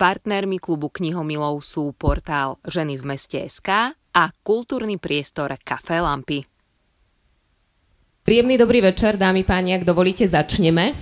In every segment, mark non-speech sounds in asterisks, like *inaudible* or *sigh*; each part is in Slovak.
Partnermi klubu knihomilov sú portál Ženy v meste SK a kultúrny priestor Café Lampy. Príjemný dobrý večer, dámy páni, ak dovolíte, začneme.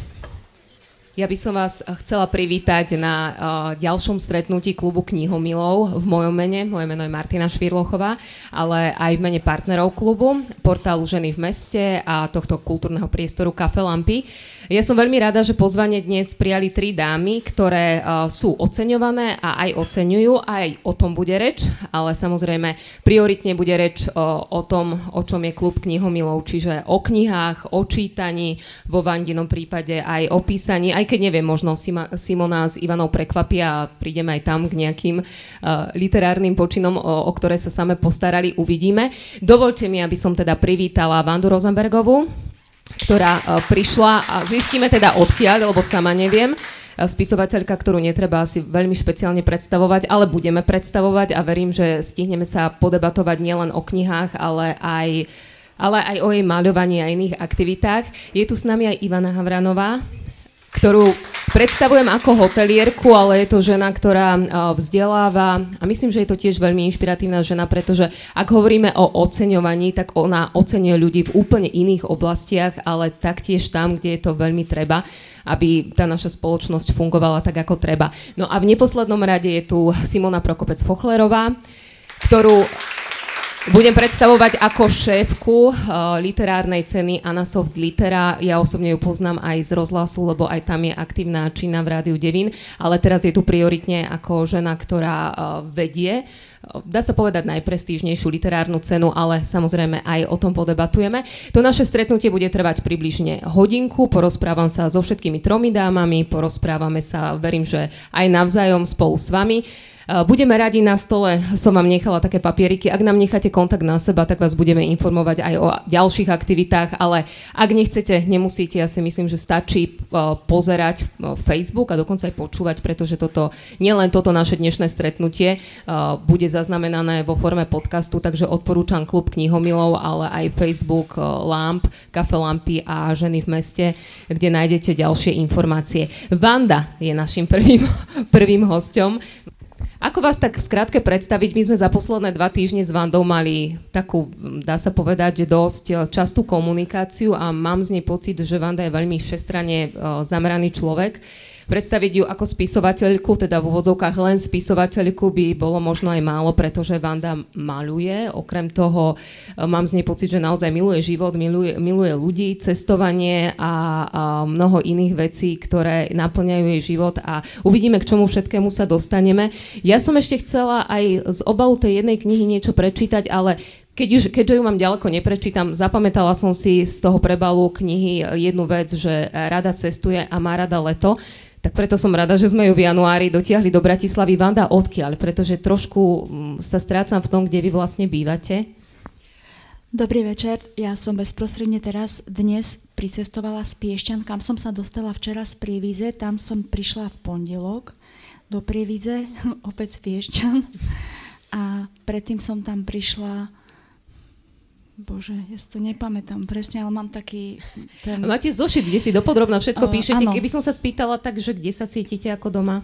Ja by som vás chcela privítať na uh, ďalšom stretnutí klubu knihomilov v mojom mene. Moje meno je Martina Švirlochová, ale aj v mene partnerov klubu, portálu Ženy v meste a tohto kultúrneho priestoru Café Lampy. Ja som veľmi rada, že pozvanie dnes prijali tri dámy, ktoré uh, sú oceňované a aj oceňujú, aj o tom bude reč, ale samozrejme prioritne bude reč uh, o tom, o čom je klub knihomilov, čiže o knihách, o čítaní, vo Vandinom prípade aj o písaní, aj keď neviem, možno Simona s Ivanou prekvapia a prídeme aj tam k nejakým uh, literárnym počinom, o, o ktoré sa same postarali, uvidíme. Dovolte mi, aby som teda privítala Vandu Rosenbergovú, ktorá uh, prišla a zistíme teda odkiaľ, lebo sama neviem spisovateľka, ktorú netreba asi veľmi špeciálne predstavovať, ale budeme predstavovať a verím, že stihneme sa podebatovať nielen o knihách, ale aj ale aj o jej maľovaní a iných aktivitách. Je tu s nami aj Ivana Havranová, ktorú predstavujem ako hotelierku, ale je to žena, ktorá vzdeláva a myslím, že je to tiež veľmi inšpiratívna žena, pretože ak hovoríme o oceňovaní, tak ona oceňuje ľudí v úplne iných oblastiach, ale taktiež tam, kde je to veľmi treba aby tá naša spoločnosť fungovala tak, ako treba. No a v neposlednom rade je tu Simona Prokopec-Fochlerová, ktorú budem predstavovať ako šéfku uh, literárnej ceny Anasoft Litera. Ja osobne ju poznám aj z rozhlasu, lebo aj tam je aktívna čina v Rádiu Devin, ale teraz je tu prioritne ako žena, ktorá uh, vedie dá sa povedať najprestížnejšiu literárnu cenu, ale samozrejme aj o tom podebatujeme. To naše stretnutie bude trvať približne hodinku, porozprávam sa so všetkými tromi dámami, porozprávame sa, verím, že aj navzájom spolu s vami. Eh, budeme radi na stole, som vám nechala také papieriky. Ak nám necháte kontakt na seba, tak vás budeme informovať aj o ďalších aktivitách, ale ak nechcete, nemusíte. Ja si myslím, že stačí eh, pozerať eh, Facebook a dokonca aj počúvať, pretože toto, nielen toto naše dnešné stretnutie bude zaznamenané vo forme podcastu, takže odporúčam klub knihomilov, ale aj Facebook, Lamp, Kafe Lampy a Ženy v meste, kde nájdete ďalšie informácie. Vanda je našim prvým, *laughs* prvým hostom. Ako vás tak v skratke predstaviť? My sme za posledné dva týždne s Vandou mali takú, dá sa povedať, dosť e, častú komunikáciu a mám z nej pocit, že Vanda je veľmi všestranne e, zameraný človek. Predstaviť ju ako spisovateľku, teda v úvodzovkách len spisovateľku by bolo možno aj málo, pretože Vanda maluje. Okrem toho e, mám z nej pocit, že naozaj miluje život, miluje, miluje ľudí, cestovanie a, a mnoho iných vecí, ktoré naplňajú jej život a uvidíme, k čomu všetkému sa dostaneme. Ja som ešte chcela aj z obalu tej jednej knihy niečo prečítať, ale keď už, keďže ju mám ďaleko neprečítam, zapamätala som si z toho prebalu knihy jednu vec, že rada cestuje a má rada leto. Tak preto som rada, že sme ju v januári dotiahli do Bratislavy. Vanda, odkiaľ? Pretože trošku mm, sa strácam v tom, kde vy vlastne bývate. Dobrý večer, ja som bezprostredne teraz dnes pricestovala z Piešťan, kam som sa dostala včera z Prievize, tam som prišla v pondelok do Prievize, *laughs* opäť z Piešťan a predtým som tam prišla Bože, ja si to nepamätám presne, ale mám taký... Ten... Máte zošit, kde si dopodrobná všetko uh, píšete. Áno. Keby som sa spýtala, tak, že kde sa cítite ako doma?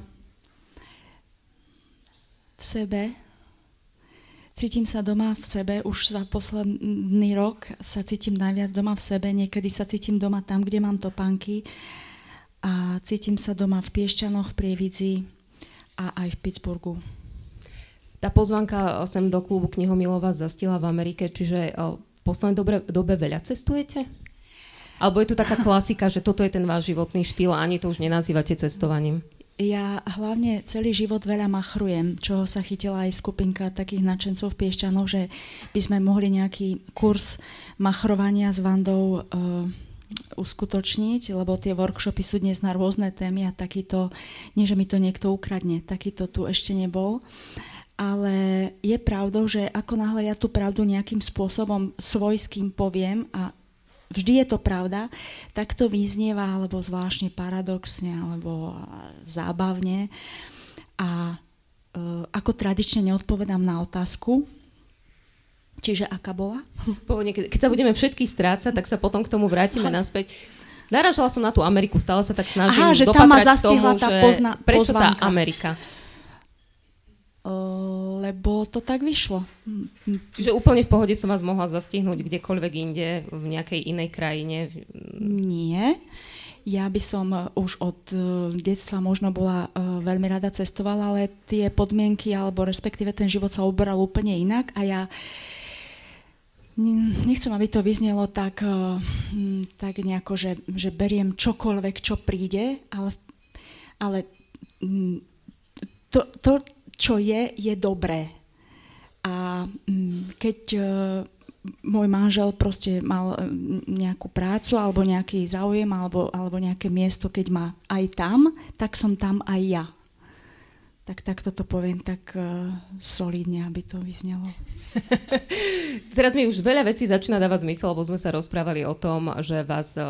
V sebe. Cítim sa doma v sebe. Už za posledný rok sa cítim najviac doma v sebe. Niekedy sa cítim doma tam, kde mám topánky. A cítim sa doma v Piešťanoch, v Prievidzi a aj v Pittsburghu. Tá pozvanka sem do klubu Knihomilova zastila v Amerike, čiže v poslednej dobe, dobe veľa cestujete? Alebo je tu taká *laughs* klasika, že toto je ten váš životný štýl a ani to už nenazývate cestovaním? Ja hlavne celý život veľa machrujem, čoho sa chytila aj skupinka takých nadšencov v Piešťanoch, že by sme mohli nejaký kurz machrovania s Vandou uh, uskutočniť, lebo tie workshopy sú dnes na rôzne témy a takýto, nie že mi to niekto ukradne, takýto tu ešte nebol. Uh, ale je pravdou, že ako náhle ja tú pravdu nejakým spôsobom svojským poviem a vždy je to pravda, tak to vyznieva alebo zvláštne paradoxne alebo zábavne a e, ako tradične neodpovedám na otázku, čiže aká bola? *laughs* Pôvodne, keď sa budeme všetky strácať, tak sa potom k tomu vrátime naspäť. Naražala som na tú Ameriku, stále sa tak snažím Aha, že tam ma zastihla tomu, tá pozna, prečo pozvánka. tá Amerika? Lebo to tak vyšlo. Čiže úplne v pohode som vás mohla zastihnúť kdekoľvek inde, v nejakej inej krajine? Nie. Ja by som už od detstva možno bola veľmi rada cestovala, ale tie podmienky alebo respektíve ten život sa uberal úplne inak a ja nechcem, aby to vyznelo tak, tak nejako, že, že beriem čokoľvek, čo príde, ale, ale to, to, čo je, je dobré. A mm, keď e, môj manžel proste mal e, nejakú prácu alebo nejaký záujem alebo, alebo nejaké miesto, keď má aj tam, tak som tam aj ja. Tak takto to poviem tak uh, solidne, aby to vyznelo. *laughs* Teraz mi už veľa vecí začína dávať zmysel, lebo sme sa rozprávali o tom, že vás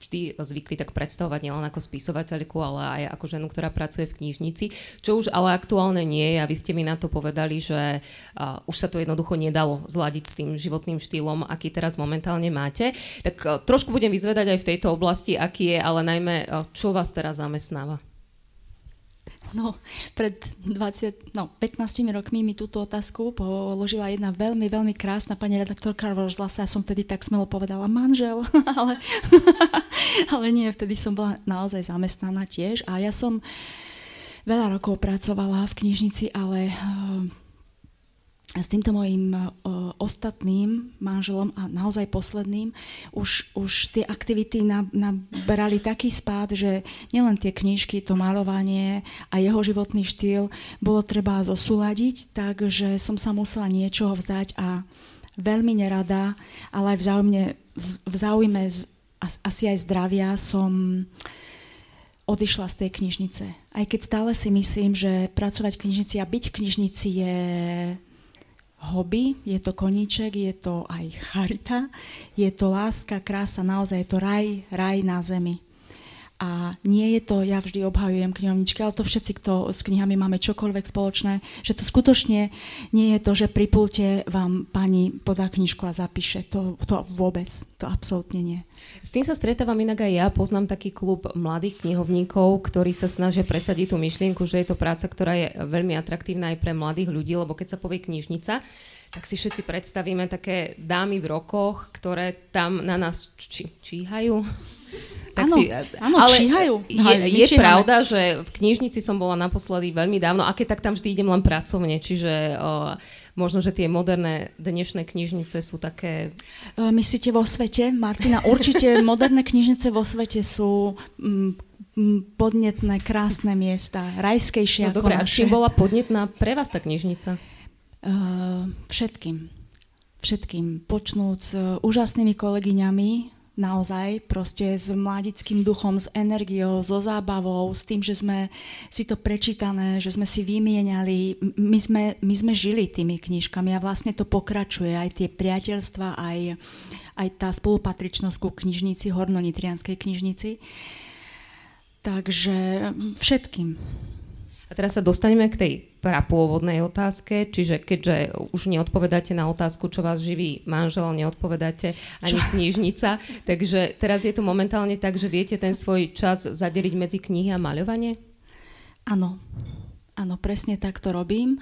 vždy zvykli tak predstavovať nielen ako spisovateľku, ale aj ako ženu, ktorá pracuje v knižnici, čo už ale aktuálne nie je a vy ste mi na to povedali, že uh, už sa to jednoducho nedalo zladiť s tým životným štýlom, aký teraz momentálne máte. Tak uh, trošku budem vyzvedať aj v tejto oblasti, aký je, ale najmä, uh, čo vás teraz zamestnáva? No, pred 20, no, 15 rokmi mi túto otázku položila jedna veľmi, veľmi krásna pani redaktorka v rozhlase. A som vtedy tak smelo povedala manžel, *laughs* ale, *laughs* ale nie, vtedy som bola naozaj zamestnaná tiež. A ja som veľa rokov pracovala v knižnici, ale s týmto mojim uh, ostatným manželom a naozaj posledným už, už tie aktivity naberali taký spád, že nielen tie knižky, to malovanie a jeho životný štýl bolo treba zosúľadiť, takže som sa musela niečoho vzdať a veľmi nerada, ale aj v záujme, v záujme asi aj zdravia som odišla z tej knižnice. Aj keď stále si myslím, že pracovať v knižnici a byť v knižnici je hobby, je to koníček, je to aj charita, je to láska, krása, naozaj je to raj, raj na zemi. A nie je to, ja vždy obhajujem knihovničky, ale to všetci, kto s knihami máme čokoľvek spoločné, že to skutočne nie je to, že pri pulte vám pani podá knižku a zapíše. To, to vôbec, to absolútne nie. S tým sa stretávam inak aj ja. Poznám taký klub mladých knihovníkov, ktorí sa snažia presadiť tú myšlienku, že je to práca, ktorá je veľmi atraktívna aj pre mladých ľudí, lebo keď sa povie knižnica, tak si všetci predstavíme také dámy v rokoch, ktoré tam na nás či, číhajú. Tak áno, si, áno, ale číhajú. Je, je pravda, že v knižnici som bola naposledy veľmi dávno, a keď tak tam vždy idem len pracovne, čiže uh, možno, že tie moderné dnešné knižnice sú také... Uh, myslíte vo svete, Martina? Určite *laughs* moderné knižnice vo svete sú mm, podnetné, krásne miesta, rajskejšie no, ako dobre, naše. a čím bola podnetná pre vás tá knižnica? Uh, všetkým. Všetkým. Počnúc uh, úžasnými kolegyňami, naozaj proste s mladickým duchom, s energiou, so zábavou, s tým, že sme si to prečítané, že sme si vymieniali, my sme, my sme žili tými knižkami a vlastne to pokračuje, aj tie priateľstva, aj, aj tá spolupatričnosť ku knižnici, hornonitrianskej knižnici. Takže všetkým. A teraz sa dostaneme k tej prapôvodnej otázke, čiže keďže už neodpovedáte na otázku, čo vás živí manžel, neodpovedáte ani čo? knižnica, takže teraz je to momentálne tak, že viete ten svoj čas zadeliť medzi knihy a maľovanie? Áno, áno, presne tak to robím.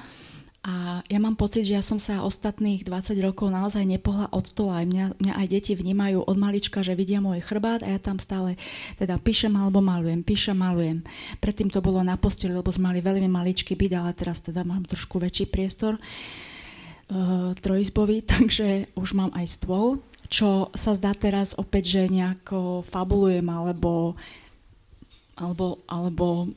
A ja mám pocit, že ja som sa ostatných 20 rokov naozaj nepohla od stola. Aj mňa, mňa aj deti vnímajú od malička, že vidia môj chrbát a ja tam stále teda píšem alebo malujem, píšem, malujem. Predtým to bolo na posteli, lebo sme mali veľmi maličký byt, ale teraz teda mám trošku väčší priestor uh, trojizbový, *laughs* takže už mám aj stôl, čo sa zdá teraz opäť, že nejako fabulujem alebo alebo, alebo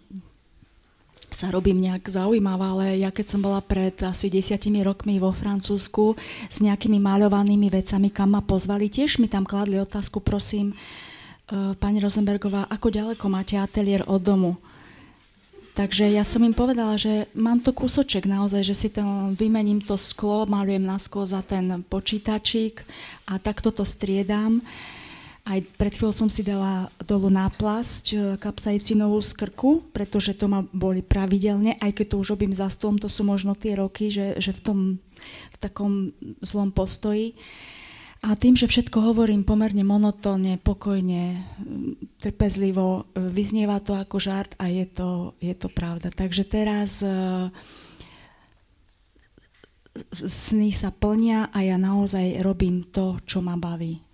sa robím nejak zaujímavá, ale ja keď som bola pred asi desiatimi rokmi vo Francúzsku s nejakými maľovanými vecami, kam ma pozvali, tiež mi tam kladli otázku, prosím, uh, pani Rosenbergová, ako ďaleko máte ateliér od domu? Takže ja som im povedala, že mám to kúsoček naozaj, že si ten, vymením to sklo, malujem na sklo za ten počítačik a takto to striedam. Uh, aj pred chvíľou som si dala dolu náplasť e, kapsaicinovú z krku, pretože to ma boli pravidelne, aj keď to už robím za stolom, to sú možno tie roky, že, že v tom v takom zlom postoji. A tým, že všetko hovorím pomerne monotónne, pokojne, trpezlivo, vyznieva to ako žart a je to, je to pravda. Takže teraz uh, sny sa plnia a ja naozaj robím to, čo ma baví.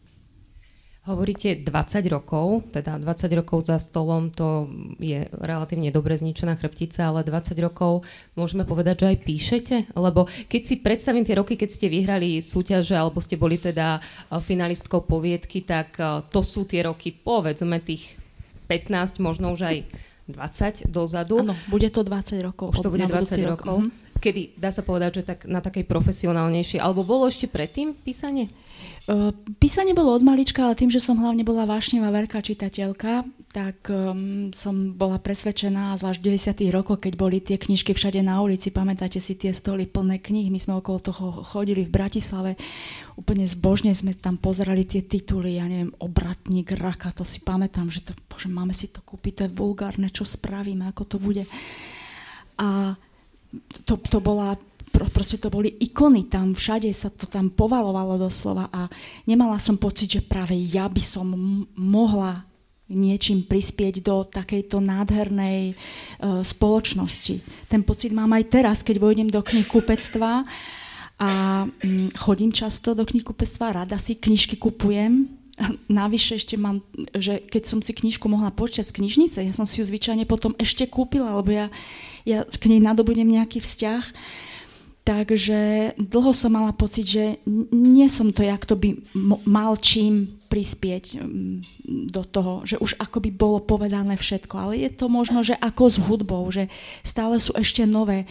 Hovoríte 20 rokov, teda 20 rokov za stolom, to je relatívne dobre zničená chrbtica, ale 20 rokov môžeme povedať, že aj píšete? Lebo keď si predstavím tie roky, keď ste vyhrali súťaže alebo ste boli teda e, finalistkou poviedky, tak e, to sú tie roky, povedzme tých 15, možno už aj 20 dozadu. Áno, bude to 20 rokov. Už to bude 20 rokov. Mm-hmm. Kedy, dá sa povedať, že tak na takej profesionálnejšej, alebo bolo ešte predtým písanie? Uh, písanie bolo od malička, ale tým, že som hlavne bola vášnevá veľká čitateľka, tak um, som bola presvedčená, zvlášť v 90. rokoch, keď boli tie knižky všade na ulici, pamätáte si tie stoly plné kníh, my sme okolo toho chodili v Bratislave, úplne zbožne sme tam pozerali tie tituly, ja neviem, obratník, raka, to si pamätám, že to, bože, máme si to kúpiť, to je vulgárne, čo spravíme, ako to bude. A to, to bola proste to boli ikony tam, všade sa to tam povalovalo doslova a nemala som pocit, že práve ja by som mohla niečím prispieť do takejto nádhernej uh, spoločnosti. Ten pocit mám aj teraz, keď vojdem do knihkupectva a um, chodím často do knihkupectva, rada si knižky kupujem. *laughs* Navyše ešte mám, že keď som si knižku mohla počať z knižnice, ja som si ju zvyčajne potom ešte kúpila, lebo ja, ja k nej nadobudem nejaký vzťah. Takže dlho som mala pocit, že nie som to, jak to by mal čím prispieť mm, do toho, že už akoby bolo povedané všetko. Ale je to možno, že ako s hudbou, že stále sú ešte nové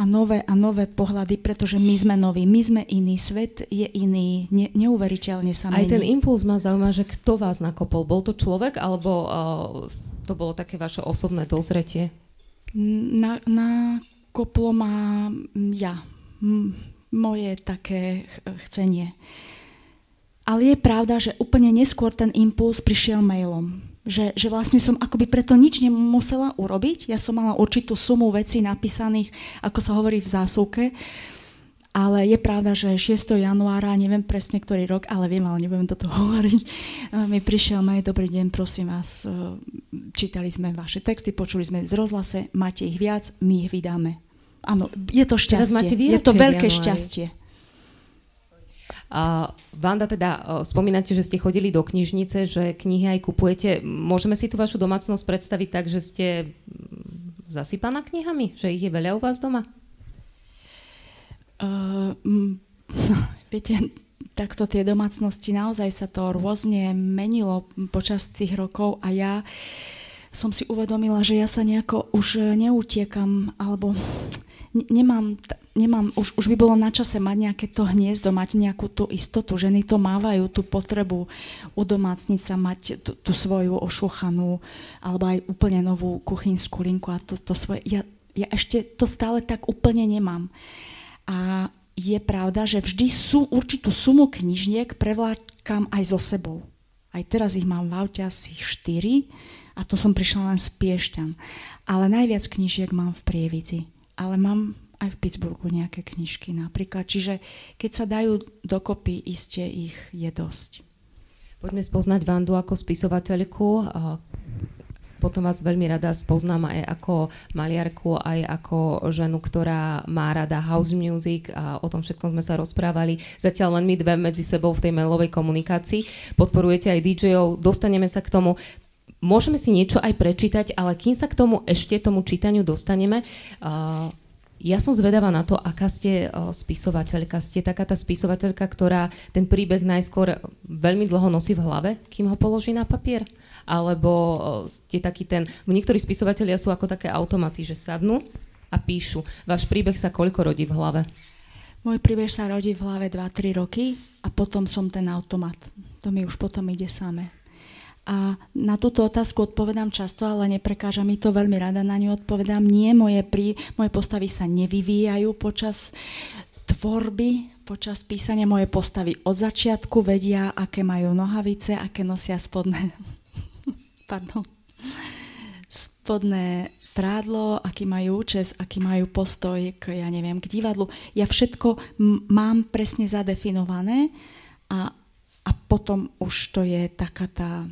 a nové a nové pohľady, pretože my sme noví, my sme iný, svet je iný, ne, neuveriteľne sa mení. Aj ten impuls ma zaujíma, že kto vás nakopol? Bol to človek, alebo uh, to bolo také vaše osobné dozretie? Na, koplo ma ja, moje také chcenie. Ale je pravda, že úplne neskôr ten impuls prišiel mailom. Že, že vlastne som akoby preto nič nemusela urobiť. Ja som mala určitú sumu vecí napísaných, ako sa hovorí v zásuvke. Ale je pravda, že 6. januára, neviem presne ktorý rok, ale viem, ale nebudem toto *laughs* hovoriť, mi prišiel mail, dobrý deň, prosím vás, čítali sme vaše texty, počuli sme z rozhlase, máte ich viac, my ich vydáme. Áno, je to šťastie. Je to veľké šťastie. Uh, Vanda, teda spomínate, že ste chodili do knižnice, že knihy aj kupujete. Môžeme si tú vašu domácnosť predstaviť tak, že ste zasypaná knihami? Že ich je veľa u vás doma? Uh, m, *laughs* viete, takto tie domácnosti naozaj sa to rôzne menilo počas tých rokov a ja som si uvedomila, že ja sa nejako už neutiekam, alebo nemám, nemám už, už by bolo na čase mať nejaké to hniezdo, mať nejakú tú istotu. Ženy to mávajú, tú potrebu udomácniť sa, mať tú, tú svoju ošuchanú alebo aj úplne novú kuchynskú linku a to, to svoje. Ja, ja ešte to stále tak úplne nemám. A je pravda, že vždy sú určitú sumu knižniek prevláčkam aj so sebou. Aj teraz ich mám v aute asi 4 a to som prišla len z Piešťan. Ale najviac knižiek mám v Prievidzi ale mám aj v Pittsburghu nejaké knižky napríklad. Čiže keď sa dajú dokopy, iste ich je dosť. Poďme spoznať Vandu ako spisovateľku. Potom vás veľmi rada spoznám aj ako maliarku, aj ako ženu, ktorá má rada house music a o tom všetkom sme sa rozprávali. Zatiaľ len my dve medzi sebou v tej mailovej komunikácii. Podporujete aj DJov, dostaneme sa k tomu. Môžeme si niečo aj prečítať, ale kým sa k tomu ešte tomu čítaniu dostaneme, ja som zvedavá na to, aká ste spisovateľka. Ste taká tá spisovateľka, ktorá ten príbeh najskôr veľmi dlho nosí v hlave, kým ho položí na papier? Alebo ste taký ten... Niektorí spisovatelia sú ako také automaty, že sadnú a píšu. Váš príbeh sa koľko rodí v hlave? Môj príbeh sa rodí v hlave 2-3 roky a potom som ten automat. To mi už potom ide samé. A na túto otázku odpovedám často, ale neprekáža mi to, veľmi rada na ňu odpovedám. Nie, moje, prí, moje postavy sa nevyvíjajú počas tvorby, počas písania moje postavy od začiatku vedia, aké majú nohavice, aké nosia spodné, *laughs* pardon, spodné prádlo, aký majú účes, aký majú postoj k, ja neviem, k divadlu. Ja všetko m- mám presne zadefinované a, a potom už to je taká tá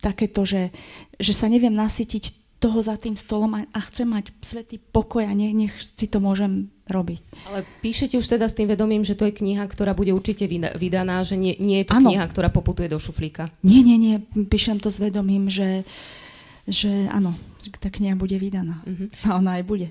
takéto, že, že sa neviem nasytiť toho za tým stolom a, a chcem mať svetý pokoj a nech, nech si to môžem robiť. Ale píšete už teda s tým vedomím, že to je kniha, ktorá bude určite vydaná, že nie, nie je to ano. kniha, ktorá poputuje do šuflíka? Nie, nie, nie. Píšem to s vedomím, že, že áno, tá kniha bude vydaná. Uh-huh. A ona aj bude.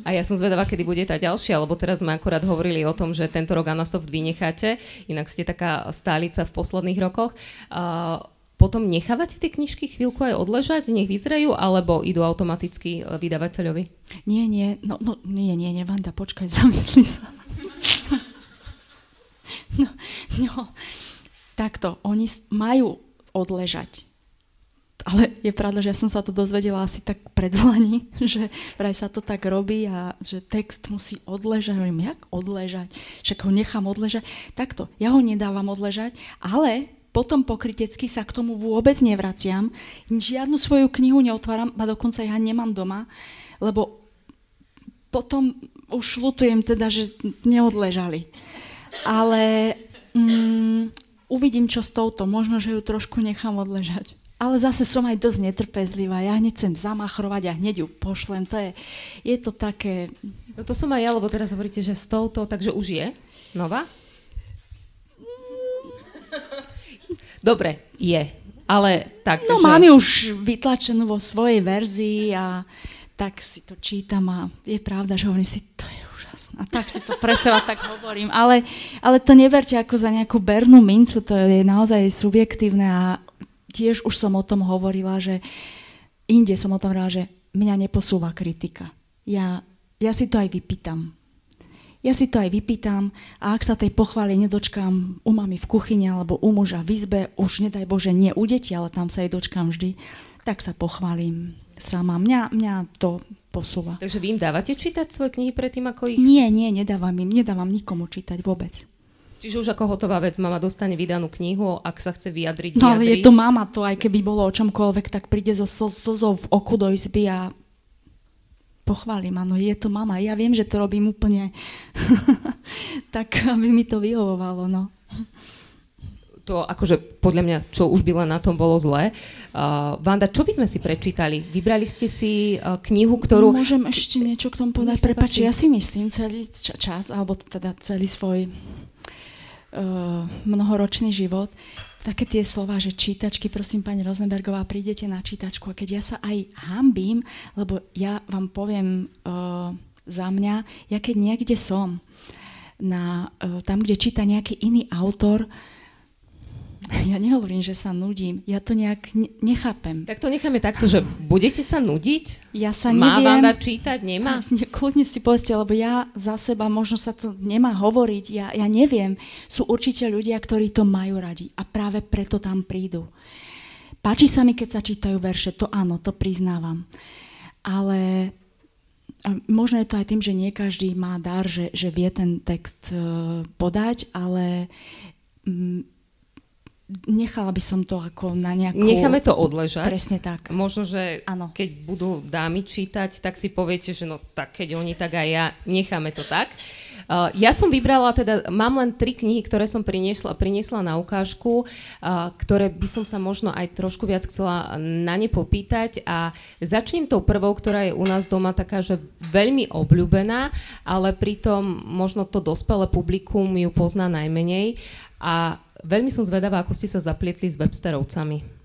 A ja som zvedavá, kedy bude tá ďalšia, lebo teraz sme akorát hovorili o tom, že tento rok Anasoft vynecháte, inak ste taká stálica v posledných rokoch. Uh, potom nechávate tie knižky chvíľku aj odležať, nech vyzrejú, alebo idú automaticky e, vydavateľovi? Nie, nie, no, no nie, nie, nie, Vanda, počkaj, *laughs* zamysli sa. no, no, takto, oni majú odležať. Ale je pravda, že ja som sa to dozvedela asi tak pred Lani, *laughs* že vraj sa to tak robí a že text musí odležať. Hovorím, jak odležať? Však ho nechám odležať. Takto, ja ho nedávam odležať, ale potom pokrytecky sa k tomu vôbec nevraciam, žiadnu svoju knihu neotváram, a dokonca ja nemám doma, lebo potom už lutujem teda, že neodležali. Ale mm, uvidím, čo s touto. Možno, že ju trošku nechám odležať. Ale zase som aj dosť netrpezlivá. Ja hneď chcem zamachrovať a hneď ju pošlem. To je, je to také... No to som aj ja, lebo teraz hovoríte, že s touto, takže už je nová? Dobre, je. Ale tak, No že... mám ju už vytlačenú vo svojej verzii a tak si to čítam a je pravda, že hovorím si, to je úžasné. A tak si to pre seba tak hovorím. Ale, ale to neberte ako za nejakú bernú mincu, to je naozaj subjektívne a tiež už som o tom hovorila, že inde som o tom hovorila, že mňa neposúva kritika. Ja, ja si to aj vypýtam ja si to aj vypýtam a ak sa tej pochvály nedočkám u mami v kuchyni alebo u muža v izbe, už nedaj Bože nie u deti, ale tam sa jej dočkám vždy, tak sa pochválim sama. Mňa, mňa to posúva. Takže vy im dávate čítať svoje knihy predtým, ako ich... Nie, nie, nedávam im, nedávam nikomu čítať vôbec. Čiže už ako hotová vec, mama dostane vydanú knihu, ak sa chce vyjadriť, vyjadri. No ale je to mama, to aj keby bolo o čomkoľvek, tak príde so slzou v oku do izby a pochválim, áno, je to mama. Ja viem, že to robím úplne *laughs* tak, aby mi to vyhovovalo, no. To akože podľa mňa, čo už by len na tom bolo zlé. Uh, Vanda, čo by sme si prečítali? Vybrali ste si uh, knihu, ktorú... Môžem ešte niečo k tomu povedať? Prepači, ja si myslím celý čas, alebo teda celý svoj uh, mnohoročný život, také tie slova, že čítačky, prosím pani Rosenbergová, prídete na čítačku. A keď ja sa aj hambím, lebo ja vám poviem uh, za mňa, ja keď niekde som, na, uh, tam, kde číta nejaký iný autor, ja nehovorím, že sa nudím, ja to nejak nechápem. Tak to necháme takto, že budete sa nudiť? Ja sa Má neviem. Má Vanda čítať? Nemá? *laughs* Kľudne si povedzte, lebo ja za seba, možno sa to nemá hovoriť, ja, ja neviem. Sú určite ľudia, ktorí to majú radi a práve preto tam prídu. Páči sa mi, keď sa čítajú verše, to áno, to priznávam. Ale možno je to aj tým, že nie každý má dar, že, že vie ten text uh, podať, ale um, nechala by som to ako na nejakú... Necháme to odležať. Presne tak. Možno, že ano. keď budú dámy čítať, tak si poviete, že no tak keď oni, tak aj ja, necháme to tak. Uh, ja som vybrala, teda mám len tri knihy, ktoré som priniesla, priniesla na ukážku, uh, ktoré by som sa možno aj trošku viac chcela na ne popýtať a začnem tou prvou, ktorá je u nás doma taká, že veľmi obľúbená, ale pritom možno to dospelé publikum ju pozná najmenej a Veľmi som zvedavá, ako ste sa zaplietli s Websterovcami.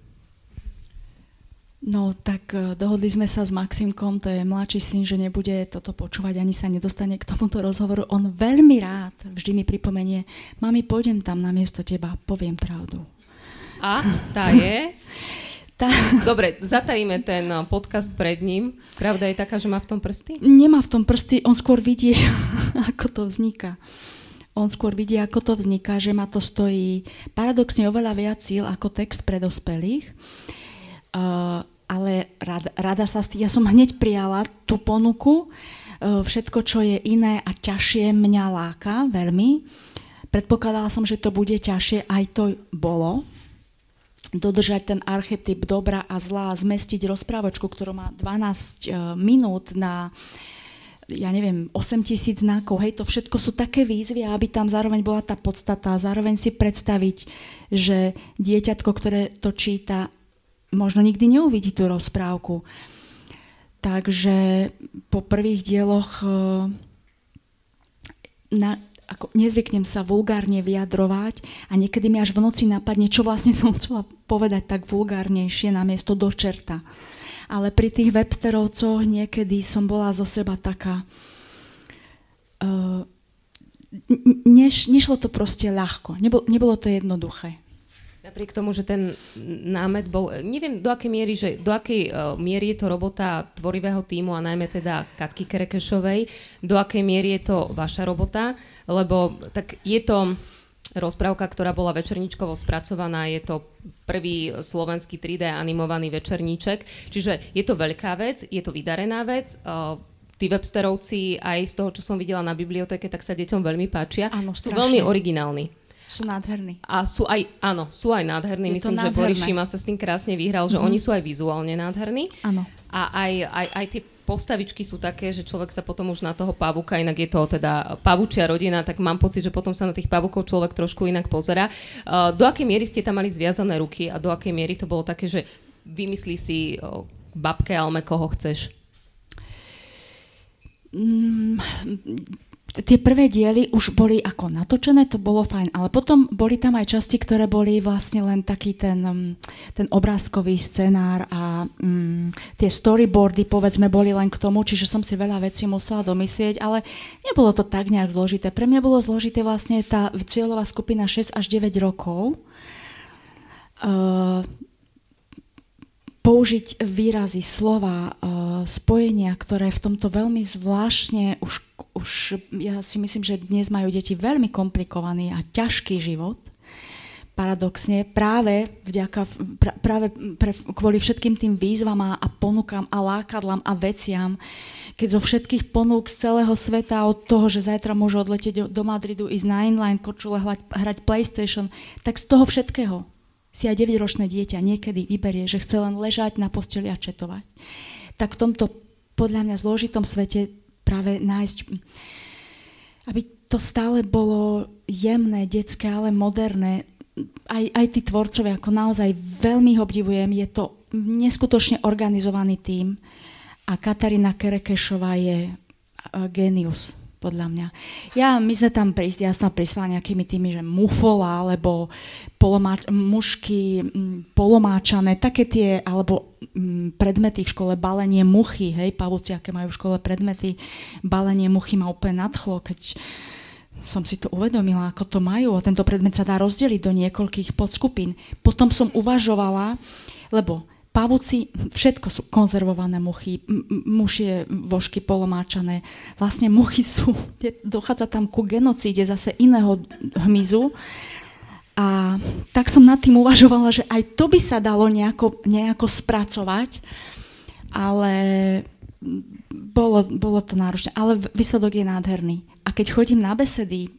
No tak uh, dohodli sme sa s Maximkom, to je mladší syn, že nebude toto počúvať, ani sa nedostane k tomuto rozhovoru. On veľmi rád vždy mi pripomenie, mami, pôjdem tam na miesto teba, poviem pravdu. A tá je? *laughs* tá... Dobre, zatajíme ten eh, podcast pred ním. Pravda je taká, že má v tom prsty? Nemá v tom prsty, on skôr vidí, *laughs* ako to vzniká on skôr vidí, ako to vzniká, že ma to stojí paradoxne oveľa viac síl ako text pre dospelých. Uh, ale rada, rada sa... Ja som hneď prijala tú ponuku. Uh, všetko, čo je iné a ťažšie, mňa láka veľmi. Predpokladala som, že to bude ťažšie, aj to bolo. Dodržať ten archetyp dobra a zla, zmestiť rozprávočku, ktorú má 12 uh, minút na uh, ja neviem, 8 tisíc znakov, hej, to všetko sú také výzvy, aby tam zároveň bola tá podstata, zároveň si predstaviť, že dieťatko, ktoré to číta, možno nikdy neuvidí tú rozprávku. Takže po prvých dieloch e, na, ako nezvyknem sa vulgárne vyjadrovať a niekedy mi až v noci napadne, čo vlastne som chcela povedať tak vulgárnejšie namiesto do čerta. Ale pri tých websterovcoch niekedy som bola zo seba taká... Uh, neš, nešlo to proste ľahko. Nebolo, nebolo to jednoduché. Napriek tomu, že ten námet bol, neviem do akej miery, že do akej uh, miery je to robota tvorivého týmu a najmä teda Katky Kerekešovej, do akej miery je to vaša robota, lebo tak je to rozprávka, ktorá bola večerníčkovo spracovaná, je to prvý slovenský 3D animovaný večerníček, čiže je to veľká vec, je to vydarená vec, tí websterovci aj z toho, čo som videla na bibliotéke, tak sa deťom veľmi páčia. Áno, sú veľmi originálni. Sú nádherní. A sú aj, áno, sú aj nádherní. Je Myslím, že Boris Šima sa s tým krásne vyhral, že mm-hmm. oni sú aj vizuálne nádherní. Áno. A aj, aj, aj tie postavičky sú také, že človek sa potom už na toho pavuka, inak je to teda pavučia rodina, tak mám pocit, že potom sa na tých pavukov človek trošku inak pozera. Uh, do akej miery ste tam mali zviazané ruky a do akej miery to bolo také, že vymyslí si babke Alme, koho chceš? Mm, tie prvé diely už boli ako natočené, to bolo fajn, ale potom boli tam aj časti, ktoré boli vlastne len taký ten, mm, ten obrázkový scenár a um, tie storyboardy povedzme boli len k tomu, čiže som si veľa vecí musela domyslieť, ale nebolo to tak nejak zložité. Pre mňa bolo zložité vlastne tá cieľová skupina 6 až 9 rokov. Uh, použiť výrazy, slova, uh, spojenia, ktoré v tomto veľmi zvláštne, už, už ja si myslím, že dnes majú deti veľmi komplikovaný a ťažký život, paradoxne, práve, vďaka, práve pre, kvôli všetkým tým výzvam a, a ponukám a lákadlám a veciam, keď zo všetkých ponúk z celého sveta od toho, že zajtra môžu odletieť do, Madridu, ísť na inline, kočule hrať, hrať PlayStation, tak z toho všetkého si aj 9-ročné dieťa niekedy vyberie, že chce len ležať na posteli a četovať, tak v tomto podľa mňa zložitom svete práve nájsť, aby to stále bolo jemné, detské, ale moderné. Aj, aj tí tvorcovia, ako naozaj veľmi ho obdivujem, je to neskutočne organizovaný tím. A Katarína Kerekešová je genius podľa mňa. Ja, my sme tam prísť, ja som prislala nejakými tými, že mufola, alebo polomáč, mušky, polomáčané, také tie, alebo m, predmety v škole, balenie muchy, hej, pavúci, aké majú v škole predmety, balenie muchy ma úplne nadchlo, keď som si to uvedomila, ako to majú. A tento predmet sa dá rozdeliť do niekoľkých podskupín. Potom som uvažovala, lebo pavúci, všetko sú konzervované muchy, mušie vožky polomáčané. Vlastne muchy sú, dochádza tam ku genocíde zase iného hmyzu. A tak som nad tým uvažovala, že aj to by sa dalo nejako, nejako spracovať, ale bolo, bolo to náročné. Ale výsledok je nádherný. A keď chodím na besedy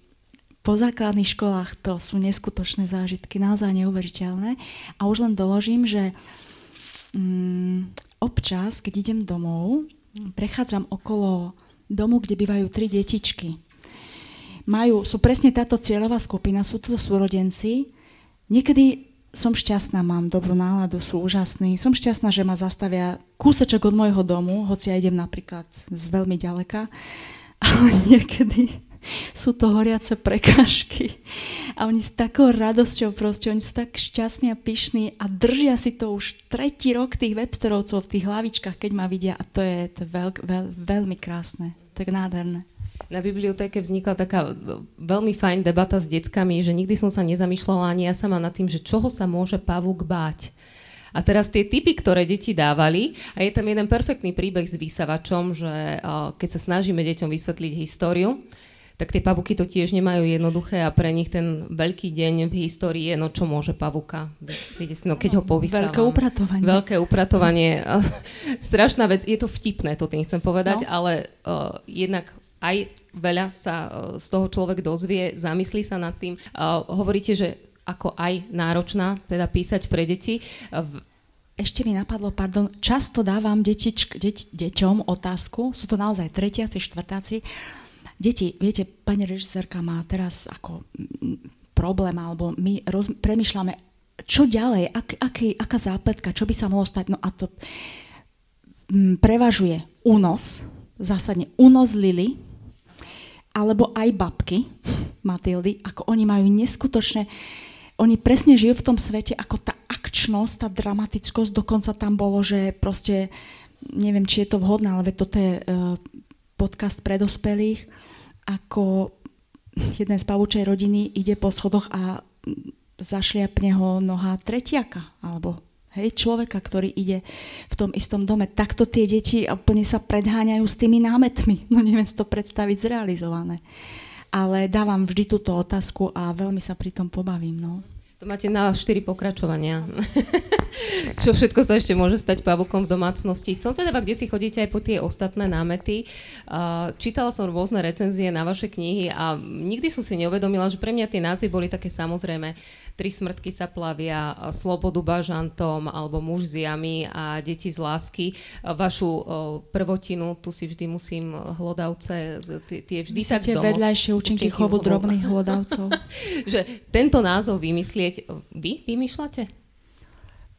po základných školách, to sú neskutočné zážitky, naozaj neuveriteľné. A už len doložím, že mm, občas, keď idem domov, prechádzam okolo domu, kde bývajú tri detičky. Majú, sú presne táto cieľová skupina, sú to súrodenci. Niekedy som šťastná, mám dobrú náladu, sú úžasní. Som šťastná, že ma zastavia kúseček od môjho domu, hoci ja idem napríklad z veľmi ďaleka. *laughs* Ale niekedy sú to horiace prekážky. A oni s takou radosťou proste, oni sú tak šťastní a pyšní a držia si to už tretí rok tých websterovcov v tých hlavičkách, keď ma vidia a to je, to je veľ, veľ, veľmi krásne, tak nádherné. Na bibliotéke vznikla taká veľmi fajn debata s deckami, že nikdy som sa nezamýšľala ani ja sama nad tým, že čoho sa môže pavúk báť. A teraz tie typy, ktoré deti dávali, a je tam jeden perfektný príbeh s vysavačom, že keď sa snažíme deťom vysvetliť históriu, tak tie pavuky to tiež nemajú jednoduché a pre nich ten veľký deň v histórii je, no čo môže pavuka. Viete si, no keď ho povysávam. Veľké upratovanie. Veľké upratovanie. *laughs* Strašná vec, je to vtipné, to tým chcem povedať, no. ale uh, jednak aj veľa sa uh, z toho človek dozvie, zamyslí sa nad tým. Uh, hovoríte, že ako aj náročná, teda písať pre deti. Uh, ešte mi napadlo, pardon, často dávam detičk, deť, deťom otázku, sú to naozaj tretiaci, štvrtáci, Deti, viete, pani režisérka má teraz ako problém, alebo my roz, premyšľame, čo ďalej, ak, aký, aká zápletka, čo by sa mohlo stať? No a to m, prevažuje únos, zásadne únos Lily, alebo aj babky Matildy, ako oni majú neskutočné, oni presne žijú v tom svete, ako tá akčnosť, tá dramatickosť, dokonca tam bolo, že proste, neviem, či je to vhodné, ale toto je uh, podcast pre dospelých, ako jeden z pavúčej rodiny ide po schodoch a zašliapne ho noha tretiaka, alebo hej, človeka, ktorý ide v tom istom dome. Takto tie deti úplne sa predháňajú s tými námetmi. *laughs* No neviem si to predstaviť zrealizované. Ale dávam vždy túto otázku a veľmi sa pri tom pobavím. No. To máte na 4 pokračovania. *laughs* Čo všetko sa ešte môže stať pavukom v domácnosti. Som sa kde si chodíte aj po tie ostatné námety. Čítala som rôzne recenzie na vaše knihy a nikdy som si neuvedomila, že pre mňa tie názvy boli také samozrejme. Tri smrtky sa plavia, Slobodu bažantom, alebo muž z jamy a deti z lásky. Vašu prvotinu, tu si vždy musím hlodavce, tie vždy Myslíte tak vedľajšie účinky chovu drobných hlodavcov? *laughs* že tento názov vymyslieť, vy vymýšľate?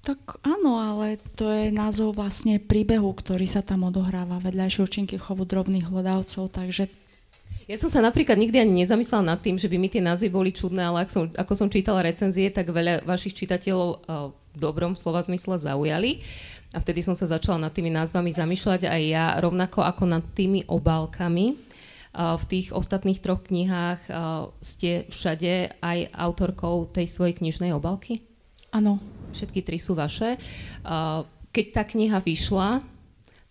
Tak áno, ale to je názov vlastne príbehu, ktorý sa tam odohráva, vedľajšie účinky chovu drobných hlodavcov, takže ja som sa napríklad nikdy ani nezamyslela nad tým, že by mi tie názvy boli čudné, ale ak som, ako som čítala recenzie, tak veľa vašich čitateľov uh, v dobrom slova zmysle zaujali. A vtedy som sa začala nad tými názvami zamýšľať aj ja, rovnako ako nad tými obálkami. Uh, v tých ostatných troch knihách uh, ste všade aj autorkou tej svojej knižnej obálky? Áno. Všetky tri sú vaše. Keď tá kniha vyšla,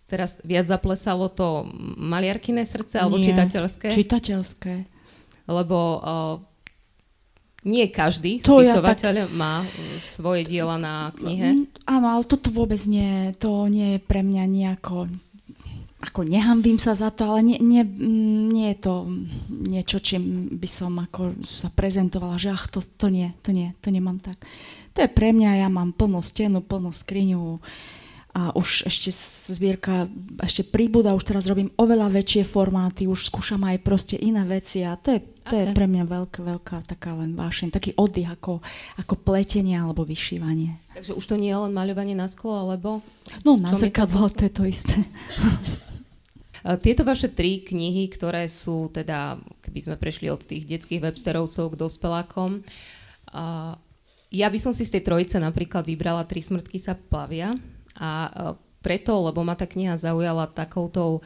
Teraz viac zaplesalo to maliarkyné srdce alebo Nie, čitateľské? čitateľské. Lebo uh, nie každý to spisovateľ ja tak... má svoje diela na knihe. Mm, áno, ale toto vôbec nie, to nie je pre mňa nejako ako nehambím sa za to, ale nie, nie, mm, nie je to niečo, čím by som ako sa prezentovala, že ach, to, to nie, to nie, to nemám tak. To je pre mňa, ja mám plnú stenu, plnú skriňu, uh, a už ešte zbierka ešte príbuda, už teraz robím oveľa väčšie formáty, už skúšam aj proste iné veci a to je, to okay. je pre mňa veľká, veľká taká len vášeň, taký oddych ako, ako pletenie alebo vyšívanie. Takže už to nie je len maľovanie na sklo, alebo... No na zrkadlo to je to isté. *laughs* Tieto vaše tri knihy, ktoré sú teda, keby sme prešli od tých detských websterovcov k dospelákom, ja by som si z tej trojice napríklad vybrala Tri smrtky sa plavia, a e, preto, lebo ma tá kniha zaujala takoutou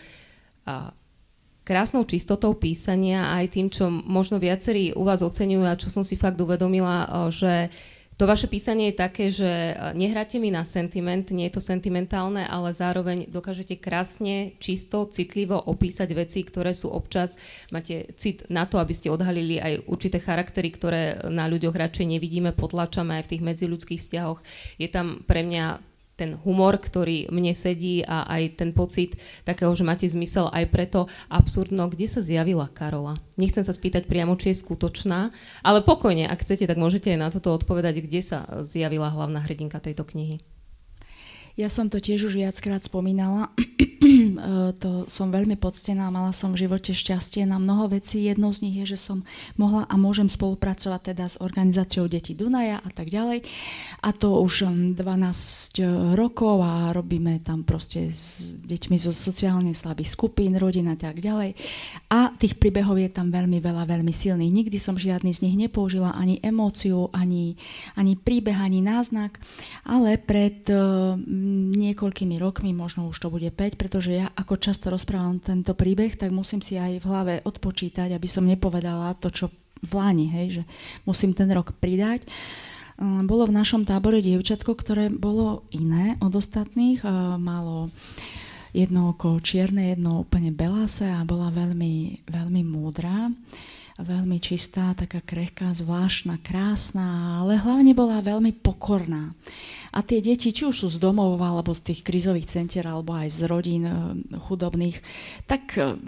krásnou čistotou písania aj tým, čo možno viacerí u vás oceňujú a čo som si fakt uvedomila, e, že to vaše písanie je také, že e, nehráte mi na sentiment, nie je to sentimentálne, ale zároveň dokážete krásne, čisto, citlivo opísať veci, ktoré sú občas, máte cit na to, aby ste odhalili aj určité charaktery, ktoré na ľuďoch radšej nevidíme, potlačame aj v tých medziľudských vzťahoch. Je tam pre mňa ten humor, ktorý mne sedí a aj ten pocit takého, že máte zmysel aj preto absurdno, kde sa zjavila Karola. Nechcem sa spýtať priamo, či je skutočná, ale pokojne, ak chcete, tak môžete aj na toto odpovedať, kde sa zjavila hlavná hrdinka tejto knihy. Ja som to tiež už viackrát spomínala. E, *clears throat* to som veľmi poctená, mala som v živote šťastie na mnoho vecí. Jednou z nich je, že som mohla a môžem spolupracovať teda s organizáciou Deti Dunaja a tak ďalej. A to už 12 rokov a robíme tam proste s deťmi zo sociálne slabých skupín, rodín a tak ďalej. A tých príbehov je tam veľmi veľa, veľmi silných. Nikdy som žiadny z nich nepoužila ani emóciu, ani, ani príbeh, ani náznak, ale pred niekoľkými rokmi, možno už to bude 5, pretože ja ako často rozprávam tento príbeh, tak musím si aj v hlave odpočítať, aby som nepovedala to, čo v Láni, hej, že musím ten rok pridať. Bolo v našom tábore dievčatko, ktoré bolo iné od ostatných, malo jedno oko čierne, jedno úplne belase a bola veľmi, veľmi múdra veľmi čistá, taká krehká, zvláštna, krásna, ale hlavne bola veľmi pokorná. A tie deti, či už sú z domov, alebo z tých krizových centier, alebo aj z rodín eh, chudobných, tak eh,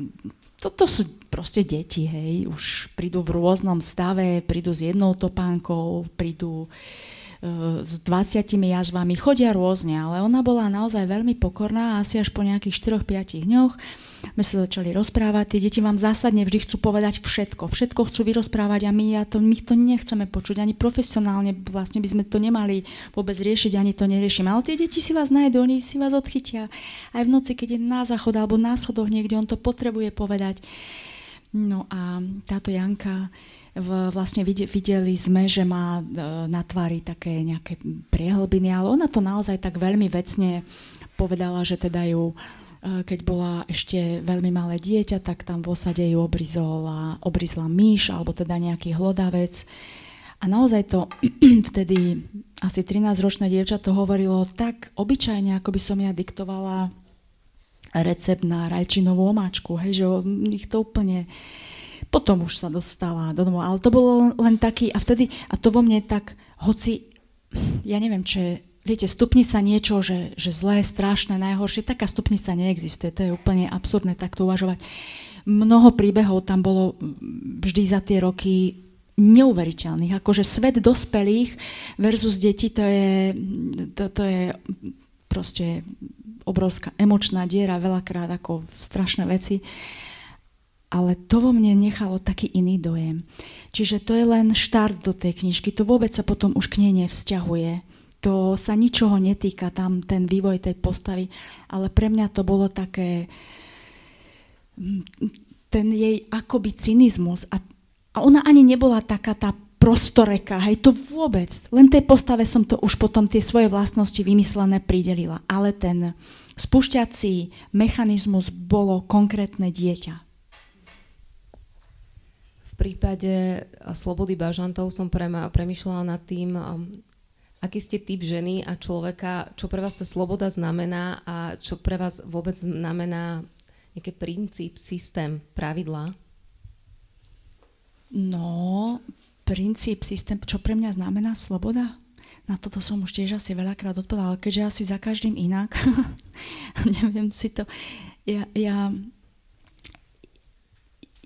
toto sú proste deti, hej. Už prídu v rôznom stave, prídu s jednou topánkou, prídu s 20 jažvami, chodia rôzne, ale ona bola naozaj veľmi pokorná a asi až po nejakých 4-5 dňoch sme sa začali rozprávať. Tie deti vám zásadne vždy chcú povedať všetko. Všetko chcú vyrozprávať a my, ja to, my to nechceme počuť. Ani profesionálne vlastne by sme to nemali vôbec riešiť, ani to neriešime. Ale tie deti si vás nájdú, oni si vás odchytia. Aj v noci, keď je na záchod alebo na schodoch niekde, on to potrebuje povedať. No a táto Janka v, vlastne videli sme, že má e, na tvári také nejaké priehlbiny, ale ona to naozaj tak veľmi vecne povedala, že teda ju keď bola ešte veľmi malé dieťa, tak tam v osade ju obrizla, obrizla myš alebo teda nejaký hlodavec. A naozaj to *clears throat* vtedy asi 13-ročné dievča to hovorilo tak obyčajne, ako by som ja diktovala recept na rajčinovú omáčku, hej, že ich to úplne potom už sa dostala do domov, ale to bolo len taký, a vtedy, a to vo mne tak, hoci, ja neviem, čo je, viete, stupnica niečo, že, že zlé, strašné, najhoršie, taká stupnica neexistuje, to je úplne absurdné takto uvažovať. Mnoho príbehov tam bolo vždy za tie roky neuveriteľných. Akože svet dospelých versus deti, to je, to, to je proste obrovská emočná diera, veľakrát ako strašné veci ale to vo mne nechalo taký iný dojem. Čiže to je len štart do tej knižky, to vôbec sa potom už k nej nevzťahuje. To sa ničoho netýka, tam ten vývoj tej postavy, ale pre mňa to bolo také, mm, ten jej akoby cynizmus a, a ona ani nebola taká tá prostoreka, hej, to vôbec. Len tej postave som to už potom tie svoje vlastnosti vymyslené pridelila. Ale ten spúšťací mechanizmus bolo konkrétne dieťa prípade Slobody bažantov som premyšľala nad tým, aký ste typ ženy a človeka, čo pre vás tá sloboda znamená a čo pre vás vôbec znamená nejaký princíp, systém, pravidlá? No, princíp, systém, čo pre mňa znamená sloboda? Na toto som už tiež asi veľakrát odpovedala, keďže asi za každým inak. *laughs* Neviem si to... Ja, ja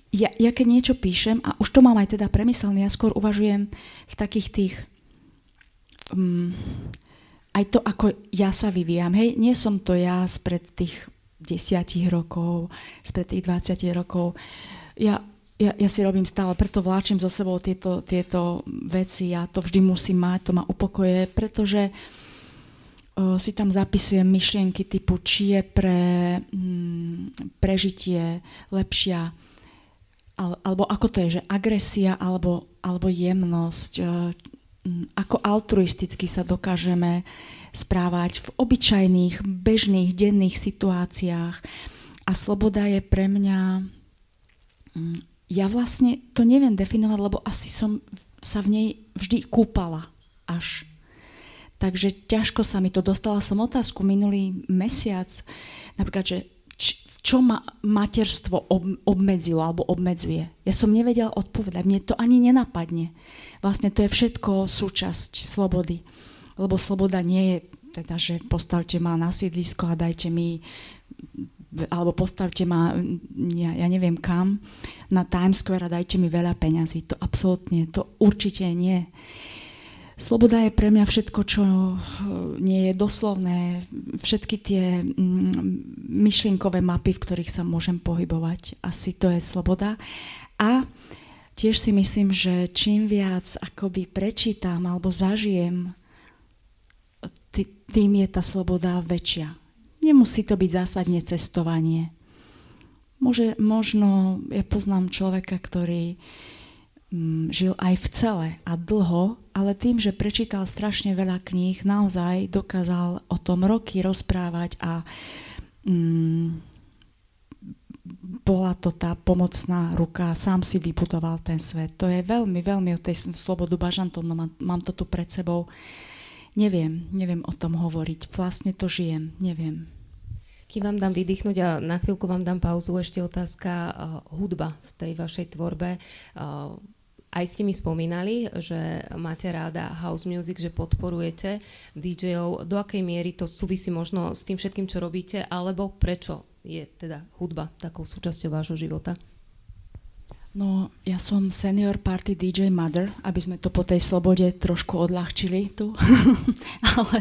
ja, ja keď niečo píšem, a už to mám aj teda premyslené, ja skôr uvažujem v takých tých... Um, aj to, ako ja sa vyvíjam. Hej, nie som to ja spred tých desiatich rokov, spred tých 20 rokov. Ja, ja, ja si robím stále, preto vláčim so sebou tieto, tieto veci a to vždy musím mať, to ma upokoje, pretože o, si tam zapisujem myšlienky typu, či je pre mm, prežitie lepšia alebo ako to je, že agresia alebo, alebo jemnosť, ako altruisticky sa dokážeme správať v obyčajných, bežných, denných situáciách. A sloboda je pre mňa... Ja vlastne to neviem definovať, lebo asi som sa v nej vždy kúpala až. Takže ťažko sa mi to dostala som otázku minulý mesiac, napríklad, že čo ma materstvo obmedzilo alebo obmedzuje. Ja som nevedela odpovedať, mne to ani nenapadne. Vlastne to je všetko súčasť slobody. Lebo sloboda nie je teda, že postavte ma na sídlisko a dajte mi alebo postavte ma, ja, ja neviem kam, na Times Square a dajte mi veľa peňazí. To absolútne, to určite nie. Sloboda je pre mňa všetko, čo eh, nie je doslovné, všetky tie mm, myšlienkové mapy, v ktorých sa môžem pohybovať. Asi to je sloboda. A tiež si myslím, že čím viac akoby prečítam alebo zažijem, tým je tá sloboda väčšia. Nemusí to byť zásadne cestovanie. Môže, možno, ja poznám človeka, ktorý Mm, žil aj v cele a dlho, ale tým, že prečítal strašne veľa kníh, naozaj dokázal o tom roky rozprávať a mm, bola to tá pomocná ruka, sám si vybudoval ten svet. To je veľmi, veľmi o tej slobodu bažantom, no mám, mám to tu pred sebou. Neviem, neviem o tom hovoriť. Vlastne to žijem, neviem. Kým vám dám vydýchnuť a na chvíľku vám dám pauzu, ešte otázka uh, hudba v tej vašej tvorbe. Uh, aj ste mi spomínali, že máte ráda house music, že podporujete DJov. Do akej miery to súvisí možno s tým všetkým, čo robíte, alebo prečo je teda hudba takou súčasťou vášho života? No, ja som senior party DJ Mother, aby sme to po tej slobode trošku odľahčili tu. *laughs* Ale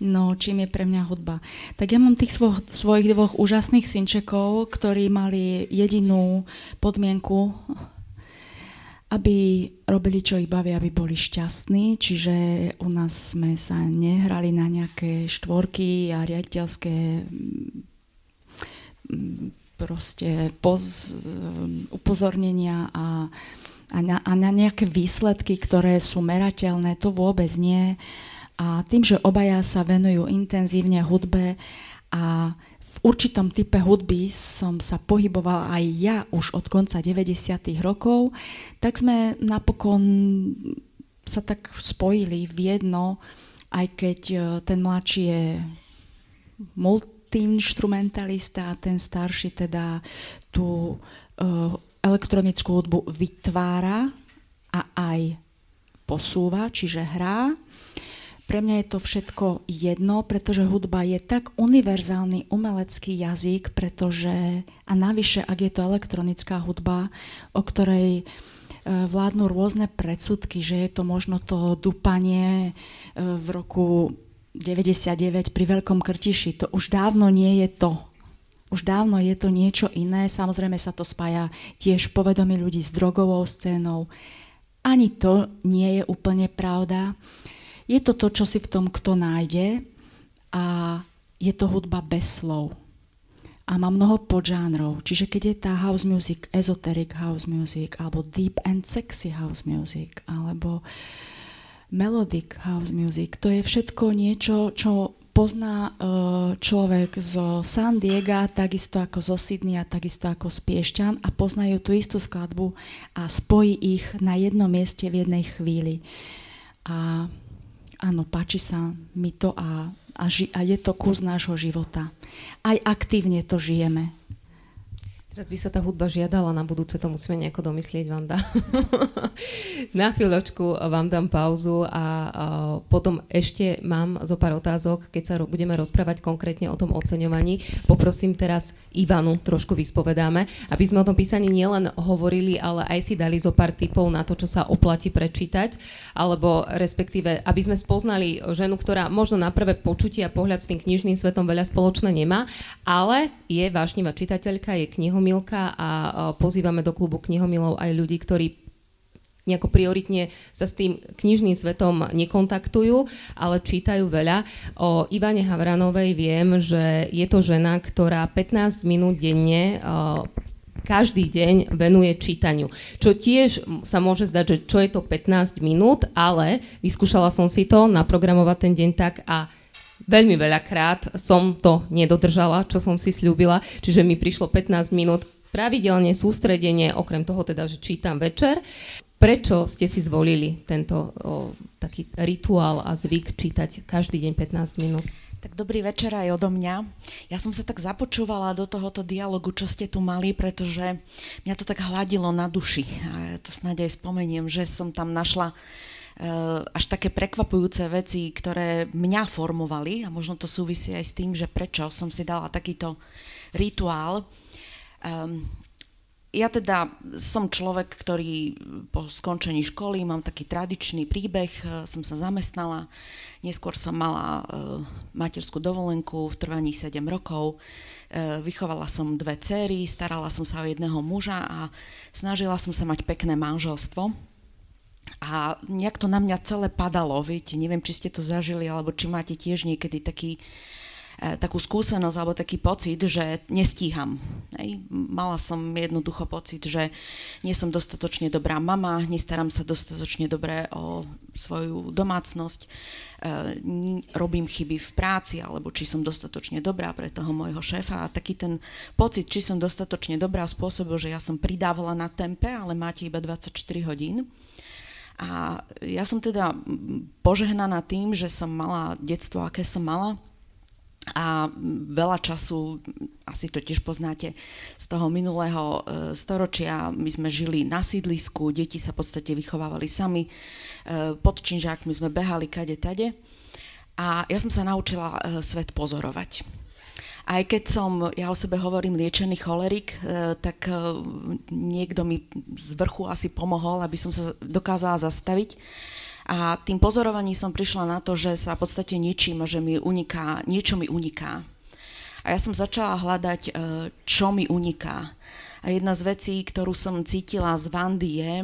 no, čím je pre mňa hudba? Tak ja mám tých svo- svojich dvoch úžasných synčekov, ktorí mali jedinú podmienku, aby robili, čo ich baví, aby boli šťastní. Čiže u nás sme sa nehrali na nejaké štvorky a riaditeľské proste poz, upozornenia a, a, na, a na nejaké výsledky, ktoré sú merateľné, to vôbec nie. A tým, že obaja sa venujú intenzívne hudbe a v určitom type hudby som sa pohybovala aj ja už od konca 90. rokov, tak sme napokon sa tak spojili v jedno, aj keď e, ten mladší je multi multiinstrumentalista a ten starší teda tú uh, elektronickú hudbu vytvára a aj posúva, čiže hrá. Pre mňa je to všetko jedno, pretože hudba je tak univerzálny umelecký jazyk, pretože, a navyše, ak je to elektronická hudba, o ktorej uh, vládnu rôzne predsudky, že je to možno to dupanie uh, v roku 99 pri Veľkom Krtiši. To už dávno nie je to. Už dávno je to niečo iné. Samozrejme sa to spája tiež povedomí ľudí s drogovou scénou. Ani to nie je úplne pravda. Je to to, čo si v tom kto nájde a je to hudba bez slov. A má mnoho podžánrov. Čiže keď je tá house music, esoteric house music, alebo deep and sexy house music, alebo uh, melodic house music. To je všetko niečo, čo pozná uh, človek zo San Diego, takisto ako zo Sydney a takisto ako z Piešťan a poznajú tú istú skladbu a spojí ich na jednom mieste v jednej chvíli. A áno, páči sa mi to a, a, ži, a je to kus nášho života. Aj aktívne to žijeme. Teraz by sa tá hudba žiadala, na budúce to musíme nejako domyslieť, Vanda. *laughs* na chvíľočku vám dám pauzu a, potom ešte mám zo pár otázok, keď sa budeme rozprávať konkrétne o tom oceňovaní. Poprosím teraz Ivanu, trošku vyspovedáme, aby sme o tom písaní nielen hovorili, ale aj si dali zo pár tipov na to, čo sa oplatí prečítať, alebo respektíve, aby sme spoznali ženu, ktorá možno na prvé počutie a pohľad s tým knižným svetom veľa spoločné nemá, ale je vášnivá čitateľka, je knihom knihomilka a pozývame do klubu knihomilov aj ľudí, ktorí nejako prioritne sa s tým knižným svetom nekontaktujú, ale čítajú veľa. O Ivane Havranovej viem, že je to žena, ktorá 15 minút denne každý deň venuje čítaniu. Čo tiež sa môže zdať, že čo je to 15 minút, ale vyskúšala som si to naprogramovať ten deň tak a veľmi veľakrát som to nedodržala, čo som si slúbila, čiže mi prišlo 15 minút pravidelne sústredenie, okrem toho teda, že čítam večer. Prečo ste si zvolili tento o, taký rituál a zvyk čítať každý deň 15 minút? Tak dobrý večer aj odo mňa. Ja som sa tak započúvala do tohoto dialogu, čo ste tu mali, pretože mňa to tak hladilo na duši. A ja to snáď aj spomeniem, že som tam našla až také prekvapujúce veci, ktoré mňa formovali a možno to súvisí aj s tým, že prečo som si dala takýto rituál. Um, ja teda som človek, ktorý po skončení školy mám taký tradičný príbeh, eh, som sa zamestnala, neskôr som mala uh, materskú dovolenku v trvaní 7 rokov, vychovala som dve céry, starala som sa o jedného muža a snažila som sa mať pekné manželstvo a nejak to na mňa celé padalo, viete, neviem, či ste to zažili, alebo či máte tiež niekedy taký, e, takú skúsenosť alebo taký pocit, že nestíham. Hej. Mala som jednoducho pocit, že nie som dostatočne dobrá mama, nestaram sa dostatočne dobre o svoju domácnosť, e, robím chyby v práci, alebo či som dostatočne dobrá pre toho môjho šéfa. A taký ten pocit, či som dostatočne dobrá, spôsobil, že ja som pridávala na tempe, ale máte iba 24 hodín. A ja som teda požehnaná tým, že som mala detstvo, aké som mala. A veľa času, asi to tiež poznáte, z toho minulého e, storočia my sme žili na sídlisku, deti sa v podstate vychovávali sami, e, pod činžákmi sme behali kade tade. A ja som sa naučila e, svet pozorovať. Aj keď som, ja o sebe hovorím, liečený cholerik, e, tak e, niekto mi z vrchu asi pomohol, aby som sa dokázala zastaviť. A tým pozorovaním som prišla na to, že sa v podstate ničím, že mi uniká, niečo mi uniká. A ja som začala hľadať, čo mi uniká. A jedna z vecí, ktorú som cítila z Vandy, je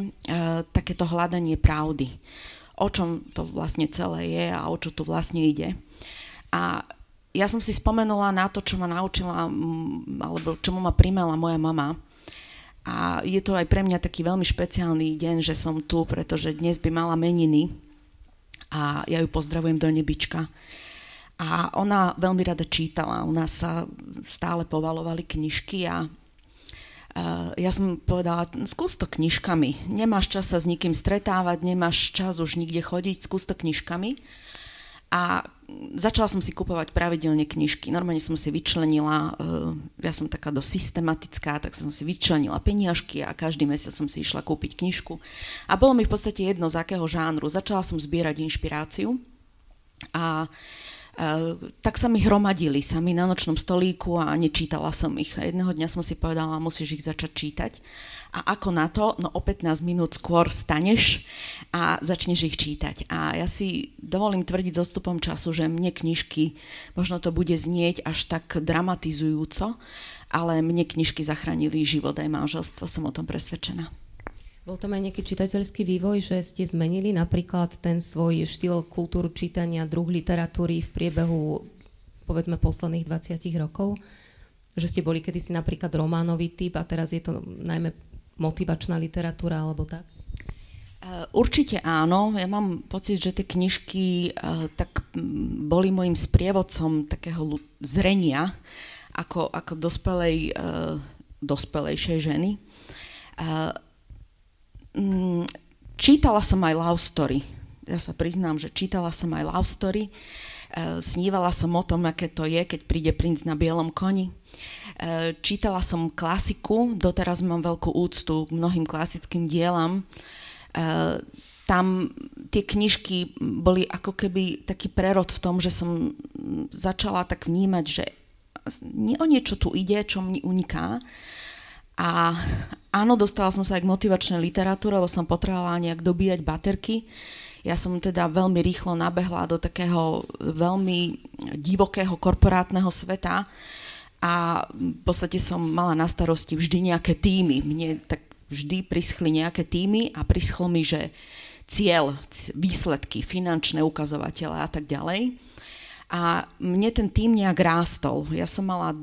takéto hľadanie pravdy. O čom to vlastne celé je a o čo tu vlastne ide. A ja som si spomenula na to, čo ma naučila, alebo čomu ma primela moja mama. A je to aj pre mňa taký veľmi špeciálny deň, že som tu, pretože dnes by mala meniny a ja ju pozdravujem do nebička. A ona veľmi rada čítala, u nás sa stále povalovali knižky a ja som povedala, skús to knižkami. Nemáš čas sa s nikým stretávať, nemáš čas už nikde chodiť, skús to knižkami. A začala som si kupovať pravidelne knižky. Normálne som si vyčlenila, uh, ja som taká dosť systematická, tak som si vyčlenila peniažky a každý mesiac som si išla kúpiť knižku. A bolo mi v podstate jedno, z akého žánru. Začala som zbierať inšpiráciu a Uh, tak sa mi hromadili sami na nočnom stolíku a nečítala som ich. Jedného dňa som si povedala, musíš ich začať čítať. A ako na to? No o 15 minút skôr staneš a začneš ich čítať. A ja si dovolím tvrdiť s odstupom času, že mne knižky, možno to bude znieť až tak dramatizujúco, ale mne knižky zachránili život aj manželstvo, som o tom presvedčená. Bol tam aj nejaký čitateľský vývoj, že ste zmenili napríklad ten svoj štýl kultúru čítania, druh literatúry v priebehu povedzme posledných 20 rokov? Že ste boli kedysi napríklad románový typ a teraz je to najmä motivačná literatúra alebo tak? Eh, určite áno. Ja mám pocit, že tie knižky uh, tak boli môjim sprievodcom takého zrenia ako, ako dospelej, uh, dospelejšej ženy. Um, čítala som aj love story. Ja sa priznám, že čítala som aj love story. Snívala som o tom, aké to je, keď príde princ na bielom koni. Uh, čítala som klasiku, doteraz mám veľkú úctu k mnohým klasickým dielam. Eh, tam tie knižky boli ako keby taký prerod v tom, že som začala tak vnímať, že o niečo tu ide, čo mi uniká. A áno, dostala som sa aj k motivačnej literatúre, lebo som potrebovala nejak dobíjať baterky. Ja som teda veľmi rýchlo nabehla do takého veľmi divokého korporátneho sveta a v podstate som mala na starosti vždy nejaké týmy. Mne tak vždy prischli nejaké týmy a prischlo mi, že cieľ, výsledky, finančné ukazovatele a tak ďalej. A mne ten tým nejak rástol. Ja som mala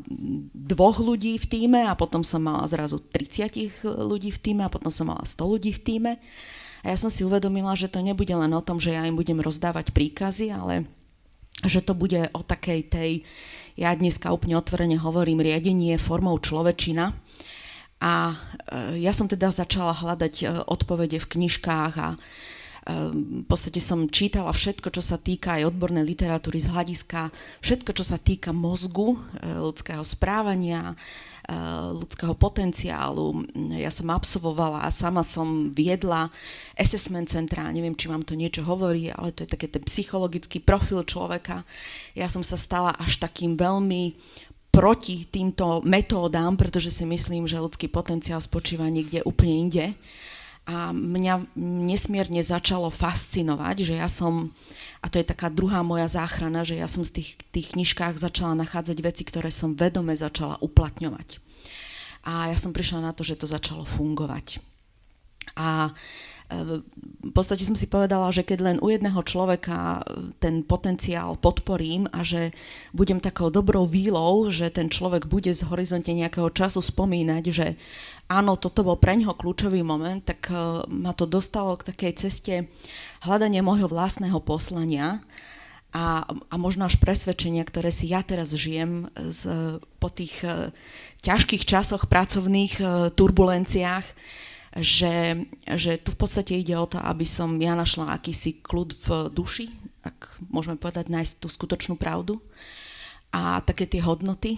dvoch ľudí v týme a potom som mala zrazu 30 ľudí v týme a potom som mala 100 ľudí v týme. A ja som si uvedomila, že to nebude len o tom, že ja im budem rozdávať príkazy, ale že to bude o takej tej, ja dneska úplne otvorene hovorím, riadenie formou človečina. A ja som teda začala hľadať e, odpovede v knižkách a e, v podstate som čítala všetko, čo sa týka aj odbornej literatúry z hľadiska, všetko, čo sa týka mozgu, e, ľudského správania, ľudského potenciálu. Ja som absolvovala a sama som viedla assessment centra, neviem, či vám to niečo hovorí, ale to je taký ten psychologický profil človeka. Ja som sa stala až takým veľmi proti týmto metódám, pretože si myslím, že ľudský potenciál spočíva niekde úplne inde. A mňa nesmierne začalo fascinovať, že ja som, a to je taká druhá moja záchrana, že ja som z tých, tých knižkách začala nachádzať veci, ktoré som vedome začala uplatňovať. A ja som prišla na to, že to začalo fungovať. A v podstate som si povedala, že keď len u jedného človeka ten potenciál podporím a že budem takou dobrou výlou, že ten človek bude z horizonte nejakého času spomínať, že áno, toto bol pre ňoho kľúčový moment, tak uh, ma to dostalo k takej ceste hľadania môjho vlastného poslania a, a možno až presvedčenia, ktoré si ja teraz žijem z, po tých ťažkých časoch, pracovných turbulenciách, že, že tu v podstate ide o to, aby som ja našla akýsi kľud v duši, ak môžeme povedať, nájsť tú skutočnú pravdu a také tie hodnoty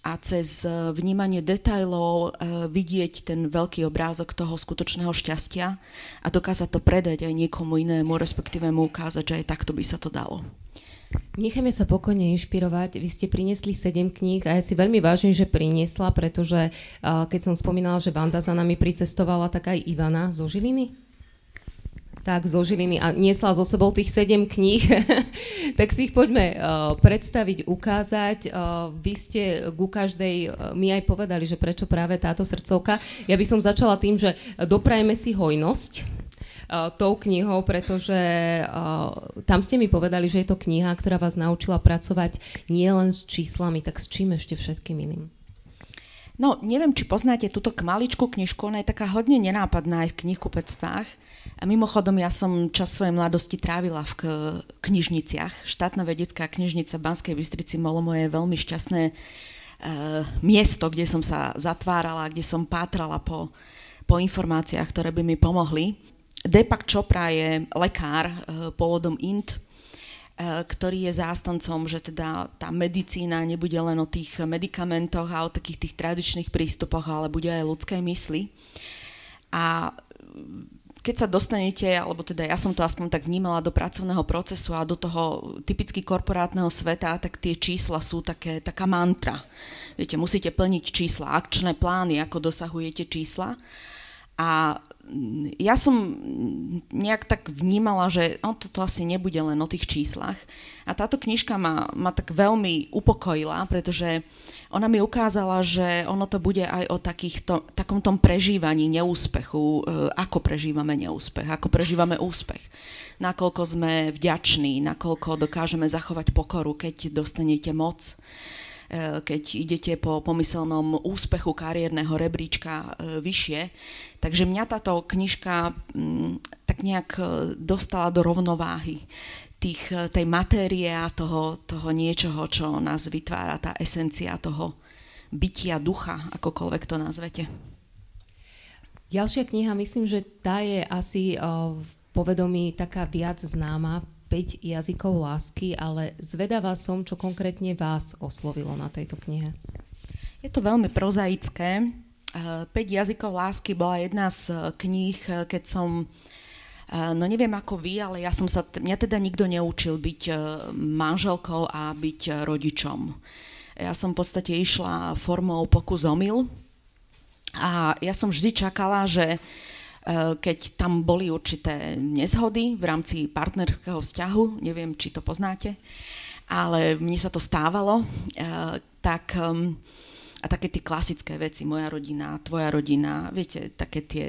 a cez e, vnímanie detajlov e, vidieť ten veľký obrázok toho skutočného šťastia a dokázať to predať aj niekomu inému, respektíve mu ukázať, že aj takto by sa to dalo. Nechajme sa pokojne inšpirovať. Vy ste priniesli sedem kníh a ja si veľmi vážim, že priniesla, pretože uh, keď som spomínala, že Vanda za nami pricestovala, tak aj Ivana zo Žiliny tak zo Žiliny a niesla zo sebou tých sedem kníh, *laughs* tak si ich poďme uh, predstaviť, ukázať. Uh, vy ste ku každej mi aj povedali, že prečo práve táto srdcovka. Ja by som začala tým, že doprajeme si hojnosť tou knihou, pretože uh, tam ste mi povedali, že je to kniha, ktorá vás naučila pracovať nielen s číslami, tak s čím ešte všetkým iným? No, neviem, či poznáte túto maličkú knižku, ona je taká hodne nenápadná aj v knihkupectvách. A mimochodom, ja som čas svojej mladosti trávila v knižniciach. Štátna vedecká knižnica Banskej Bystrici bolo moje veľmi šťastné uh, miesto, kde som sa zatvárala, kde som pátrala po, po informáciách, ktoré by mi pomohli. Deepak Chopra je lekár uh, pôvodom Int, uh, ktorý je zástancom, že teda tá medicína nebude len o tých medikamentoch a o takých tých tradičných prístupoch, ale bude aj ľudskej mysli. A keď sa dostanete, alebo teda ja som to aspoň tak vnímala do pracovného procesu a do toho typicky korporátneho sveta, tak tie čísla sú také, taká mantra. Viete, musíte plniť čísla, akčné plány, ako dosahujete čísla. A ja som nejak tak vnímala, že no, toto asi nebude len o tých číslach. A táto knižka ma, ma tak veľmi upokojila, pretože ona mi ukázala, že ono to bude aj o takýchto, takom tom prežívaní neúspechu, e, ako prežívame neúspech, ako prežívame úspech. Nakoľko sme vďační, nakoľko dokážeme zachovať pokoru, keď dostanete moc keď idete po pomyselnom úspechu kariérneho rebríčka e, vyššie. Takže mňa táto knižka mm, tak nejak e, dostala do rovnováhy tých, tej matérie a toho, toho niečoho, čo nás vytvára, tá esencia toho bytia ducha, akokoľvek to nazvete. Ďalšia kniha, myslím, že tá je asi v povedomí taká viac známa 5 jazykov lásky, ale zvedavá som, čo konkrétne vás oslovilo na tejto knihe. Je to veľmi prozaické. 5 eh, jazykov lásky bola jedna z eh, kníh, eh, keď som No neviem ako vy, ale ja som sa, mňa teda nikto neučil byť manželkou a byť rodičom. Ja som v podstate išla formou pokus omyl a ja som vždy čakala, že Eh, keď tam boli určité nezhody v rámci partnerského vzťahu, neviem, či to poznáte, ale mne sa to stávalo, eh, tak a také tie klasické veci, moja rodina, tvoja rodina, viete, také tie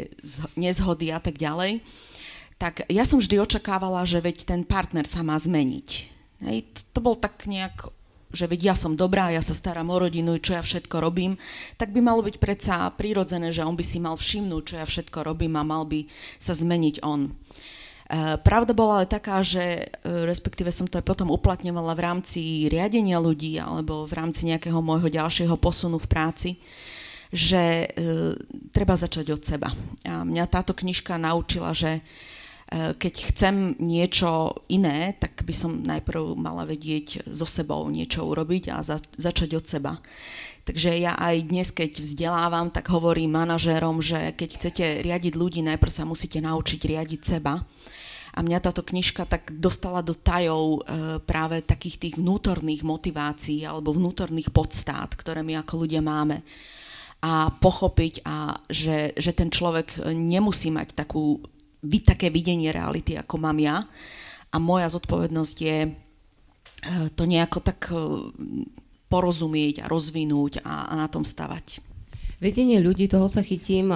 nezhody a tak ďalej, tak ja som vždy očakávala, že veď ten partner sa má zmeniť. Hej, to bol tak nejak že veď ja som dobrá, ja sa starám o rodinu, čo ja všetko robím, tak by malo byť predsa prirodzené, že on by si mal všimnúť, čo ja všetko robím a mal by sa zmeniť on. E, pravda bola ale taká, že e, respektíve som to aj potom uplatňovala v rámci riadenia ľudí alebo v rámci nejakého môjho ďalšieho posunu v práci, že e, treba začať od seba. A mňa táto knižka naučila, že keď chcem niečo iné, tak by som najprv mala vedieť so sebou niečo urobiť a za, začať od seba. Takže ja aj dnes, keď vzdelávam, tak hovorím manažérom, že keď chcete riadiť ľudí, najprv sa musíte naučiť riadiť seba. A mňa táto knižka tak dostala do tajov e, práve takých tých vnútorných motivácií alebo vnútorných podstát, ktoré my ako ľudia máme. A pochopiť, a že, že ten človek nemusí mať takú také videnie reality, ako mám ja. A moja zodpovednosť je eh, to nejako tak eh, porozumieť a rozvinúť a, a na tom stavať. Vedenie ľudí, toho sa chytím.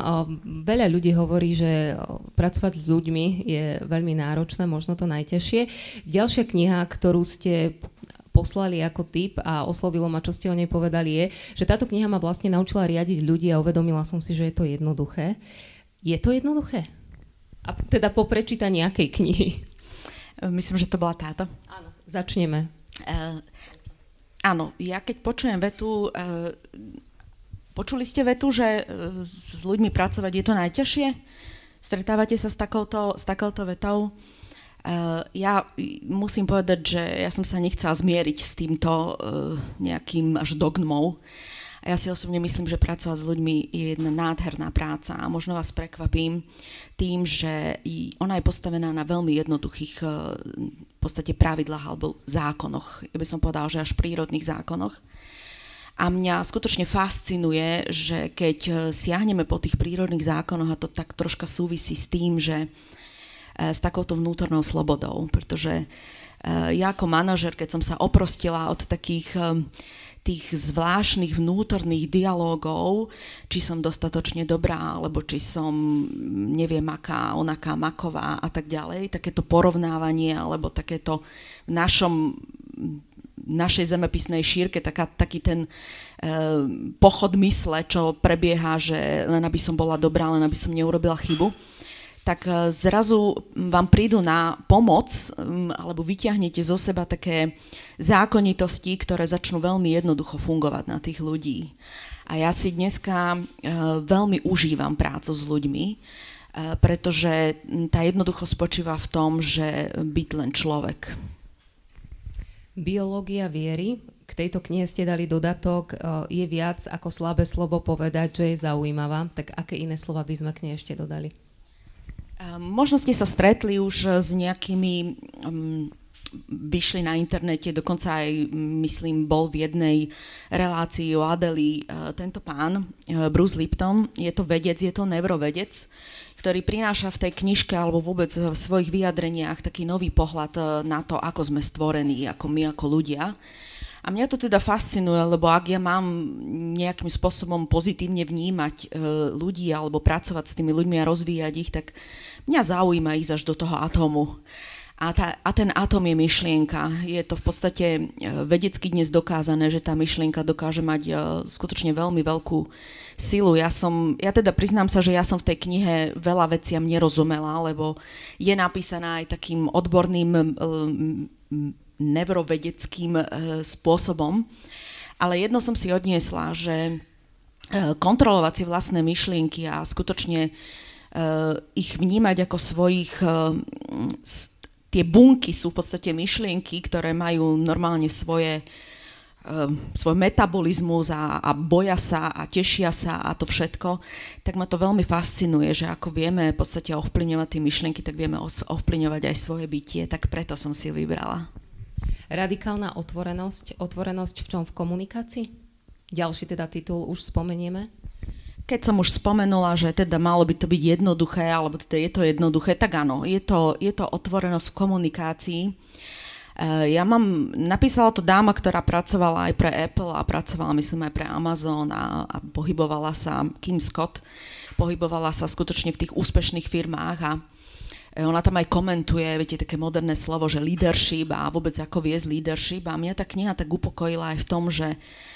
Veľa ľudí hovorí, že pracovať s ľuďmi je veľmi náročné, možno to najťažšie. Ďalšia kniha, ktorú ste poslali ako tip a oslovilo ma, čo ste o nej povedali, je, že táto kniha ma vlastne naučila riadiť ľudí a uvedomila som si, že je to jednoduché. Je to jednoduché? A teda po prečítaní nejakej knihy? Myslím, že to bola táto. Áno, začneme. Uh, áno, ja keď počujem vetu, uh, počuli ste vetu, že uh, s ľuďmi pracovať je to najťažšie? Stretávate sa s takouto, s takouto vetou? Uh, ja musím povedať, že ja som sa nechcela zmieriť s týmto uh, nejakým až dogmou. Ja si osobne myslím, že pracovať s ľuďmi je jedna nádherná práca a možno vás prekvapím tým, že ona je postavená na veľmi jednoduchých e, podstate pravidlách alebo zákonoch. Ja by som povedala, že až prírodných zákonoch. A mňa skutočne fascinuje, že keď e, siahneme po tých prírodných zákonoch, a to tak troška súvisí s tým, že e, s takouto vnútornou slobodou, pretože ja ako manažer, keď som sa oprostila od takých tých zvláštnych vnútorných dialogov, či som dostatočne dobrá, alebo či som neviem aká, onaká maková a tak ďalej, takéto porovnávanie, alebo takéto v našom našej zemepisnej šírke taká, taký ten e, pochod mysle, čo prebieha, že len aby som bola dobrá, len aby som neurobila chybu, tak e, zrazu vám prídu na pomoc alebo vyťahnete zo seba také zákonitosti, ktoré začnú veľmi jednoducho fungovať na tých ľudí. A ja si dneska e, veľmi užívam prácu s ľuďmi, e, pretože tá jednoducho spočíva v tom, že byť len človek. Biológia viery, k tejto knihe ste dali dodatok, je viac ako slabé slovo povedať, že je zaujímavá. Tak aké iné slova by sme k nej ešte dodali? Možno ste sa stretli už s nejakými um, vyšli na internete, dokonca aj, myslím, bol v jednej relácii o Adeli uh, tento pán, Bruce Lipton. Je to vedec, je to neurovedec, ktorý prináša v tej knižke alebo vôbec v svojich vyjadreniach taký nový pohľad na to, ako sme stvorení, ako my, ako ľudia. A mňa to teda fascinuje, lebo ak ja mám nejakým spôsobom pozitívne vnímať ľudí alebo pracovať s tými ľuďmi a rozvíjať ich, tak mňa zaujíma ísť až do toho atómu. A, tá, a ten atóm je myšlienka. Je to v podstate e, vedecky dnes dokázané, že tá myšlienka dokáže mať uh, skutočne veľmi veľkú silu. Ja som, ja teda priznám sa, že ja som v tej knihe veľa veciam nerozumela, lebo je napísaná aj takým odborným neurovedeckým e, spôsobom. Ale jedno som si odniesla, že e, kontrolovať si vlastné myšlienky a skutočne e, ich vnímať ako svojich... Tie bunky sú v podstate myšlienky, ktoré majú normálne svoje svoj metabolizmus a, a boja sa a tešia sa a to všetko, tak ma to veľmi fascinuje, že ako vieme v podstate ovplyvňovať tie myšlienky, tak vieme ovplyvňovať aj svoje bytie, tak preto som si ju vybrala. Radikálna otvorenosť. Otvorenosť v čom? V komunikácii? Ďalší teda titul už spomenieme. Keď som už spomenula, že teda malo by to byť jednoduché, alebo teda je to jednoduché, tak áno, je to, je to otvorenosť v komunikácii. Eh, ja mám, napísala to dáma, ktorá pracovala aj pre Apple a pracovala myslím aj pre Amazon a, a pohybovala sa, Kim Scott, pohybovala sa skutočne v tých úspešných firmách a E, ona tam aj komentuje, viete, také moderné slovo, že leadership a vôbec ako viesť leadership. A mňa tá kniha tak upokojila aj v tom, že Uh,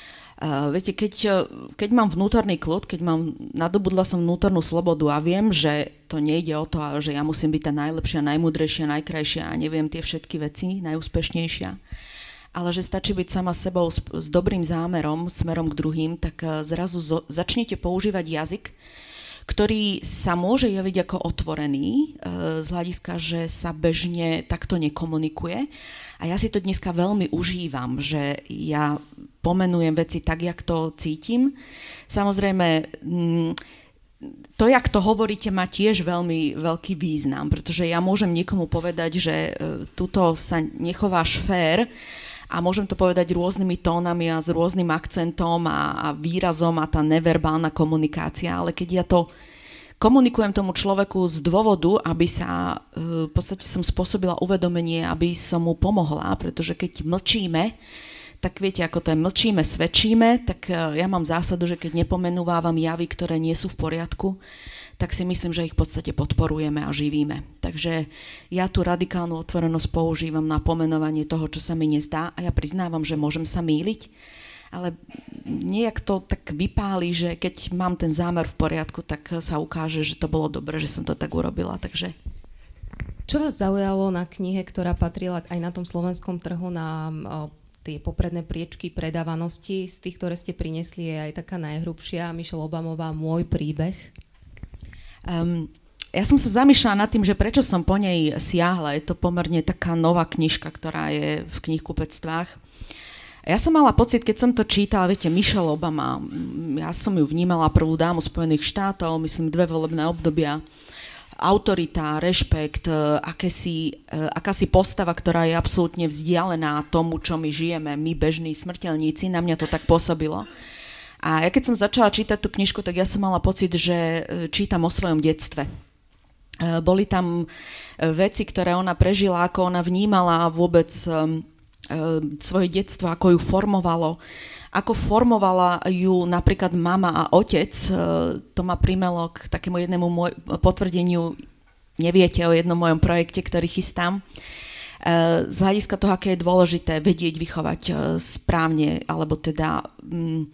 viete, keď, e, keď mám vnútorný kľud, keď mám, nadobudla som vnútornú slobodu a viem, že to nejde o to, že ja musím byť tá najlepšia, najmudrejšia, najkrajšia a neviem tie všetky veci, najúspešnejšia, ale že stačí byť sama sebou s, s dobrým zámerom, smerom k druhým, tak zrazu zo, začnete používať jazyk, ktorý sa môže javiť ako otvorený e, z hľadiska, že sa bežne takto nekomunikuje. A ja si to dneska veľmi užívam, že ja pomenujem veci tak, jak to cítim. Samozrejme, mm, to, jak to hovoríte, má tiež veľmi veľký význam, pretože ja môžem niekomu povedať, že e, tuto sa nechováš fér, a môžem to povedať rôznymi tónami a s rôznym akcentom a, a výrazom a tá neverbálna komunikácia, ale keď ja to komunikujem tomu človeku z dôvodu, aby sa, e, v podstate som spôsobila uvedomenie, aby som mu pomohla, pretože keď mlčíme, tak viete, ako to je, mlčíme, svedčíme, tak e, ja mám zásadu, že keď nepomenúvávam javy, ktoré nie sú v poriadku, tak si myslím, že ich v podstate podporujeme a živíme. Takže ja tú radikálnu otvorenosť používam na pomenovanie toho, čo sa mi nezdá a ja priznávam, že môžem sa míliť, ale nejak to tak vypáli, že keď mám ten zámer v poriadku, tak sa ukáže, že to bolo dobre, že som to tak urobila. Takže čo vás zaujalo na knihe, ktorá patrila aj na tom slovenskom trhu na tie popredné priečky predávanosti? Z tých, ktoré ste prinesli, je aj taká najhrubšia, Michelle Obamová, Môj príbeh. Um, ja som sa zamýšľala nad tým, že prečo som po nej siahla. Je to pomerne taká nová knižka, ktorá je v knihkupectvách. Ja som mala pocit, keď som to čítala, viete, Michelle Obama, ja som ju vnímala prvú dámu Spojených štátov, myslím dve volebné obdobia. Autorita, rešpekt, akési, akási postava, ktorá je absolútne vzdialená tomu, čo my žijeme, my bežní smrteľníci, na mňa to tak pôsobilo. A ja keď som začala čítať tú knižku, tak ja som mala pocit, že čítam o svojom detstve. Boli tam veci, ktoré ona prežila, ako ona vnímala vôbec svoje detstvo, ako ju formovalo ako formovala ju napríklad mama a otec. E, to ma primelo k takému jednému môj, potvrdeniu, neviete o jednom mojom projekte, ktorý chystám. E, z hľadiska toho, aké je dôležité vedieť vychovať e, správne, alebo teda mm,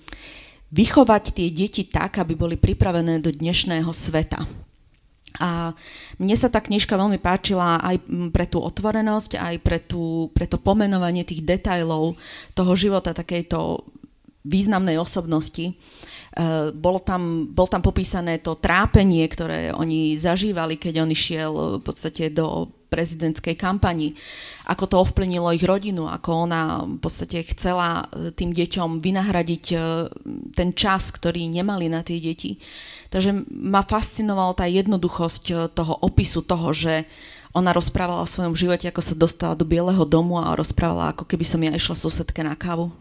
vychovať tie deti tak, aby boli pripravené do dnešného sveta. A mne sa tá knižka veľmi páčila aj pre tú otvorenosť, aj pre, tú, pre to pomenovanie tých detajlov toho života takejto významnej osobnosti. Uh, bolo tam, bol tam popísané to trápenie, ktoré oni zažívali, keď on išiel e, v podstate do prezidentskej kampani, ako to ovplynilo ich rodinu, ako ona v podstate chcela e, tým deťom vynahradiť ten čas, ktorý nemali na tie deti. Takže ma fascinovala tá jednoduchosť toho opisu toho, že ona rozprávala o svojom živote, ako sa dostala do Bieleho domu a rozprávala, ako keby som ja išla susedke na kávu.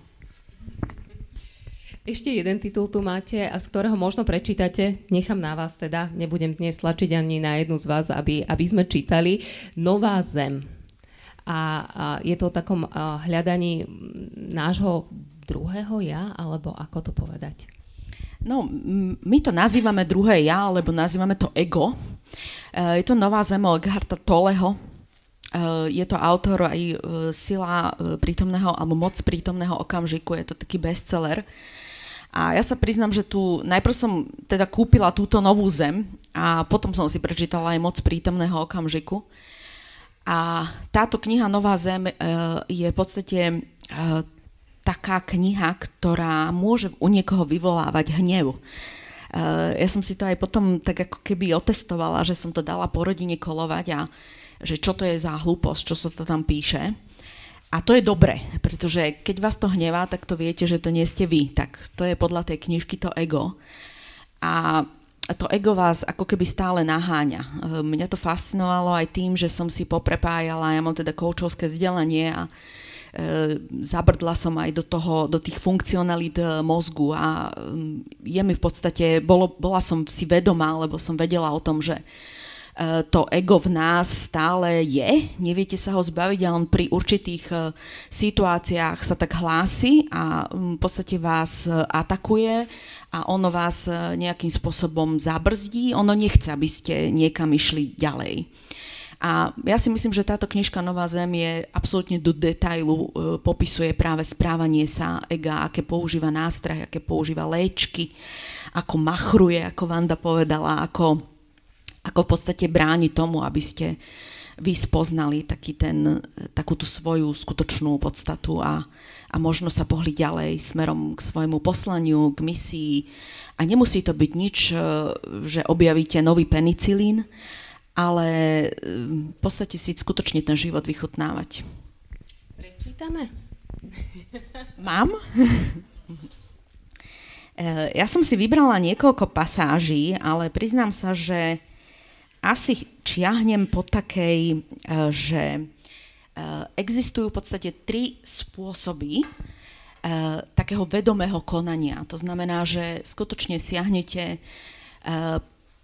Ešte jeden titul tu máte a z ktorého možno prečítate, nechám na vás teda, nebudem dnes tlačiť ani na jednu z vás, aby, aby sme čítali. Nová zem. A, a je to o takom a, hľadaní nášho druhého ja, alebo ako to povedať? No, my to nazývame druhé ja, alebo nazývame to ego. E, je to Nová zem od Eckharta Toleho. E, je to autor aj e, Sila prítomného, alebo Moc prítomného okamžiku. Je to taký bestseller. A ja sa priznam, že tu najprv som teda kúpila túto novú zem a potom som si prečítala aj moc prítomného okamžiku. A táto kniha Nová zem e, je v podstate e, taká kniha, ktorá môže u niekoho vyvolávať hnev. E, ja som si to aj potom tak ako keby otestovala, že som to dala po rodine kolovať a že čo to je za hlúposť, čo sa to tam píše. A to je dobre, pretože keď vás to hnevá, tak to viete, že to nie ste vy. Tak to je podľa tej knižky to ego. A to ego vás ako keby stále naháňa. Mňa to fascinovalo aj tým, že som si poprepájala, ja mám teda koučovské vzdelanie a e, zabrdla som aj do toho, do tých funkcionalít e, mozgu a je mi v podstate, bolo, bola som si vedomá, lebo som vedela o tom, že E, to ego v nás stále je, neviete sa ho zbaviť a on pri určitých e, situáciách sa tak hlási a v podstate vás e, atakuje a ono vás nejakým spôsobom zabrzdí, ono nechce, aby ste niekam išli ďalej. A ja si myslím, že táto knižka Nová zem je absolútne do detailu, popisuje práve správanie sa ega, aké používa nástroj, aké používa léčky, ako machruje, ako Vanda povedala, ako ako v podstate bráni tomu, aby ste vy spoznali taký ten, takú tú svoju skutočnú podstatu a, a možno sa pohli ďalej smerom k svojmu poslaniu, k misii. A nemusí to byť nič, e, že objavíte nový penicilín, ale e, v podstate si skutočne ten život vychutnávať. Prečítame? *laughs* Mám? *laughs* E, ja som si vybrala niekoľko pasáží, ale priznám sa, že asi čiahnem po takej, e, že e, existujú v podstate tri spôsoby e, takého vedomého konania. To znamená, že skutočne siahnete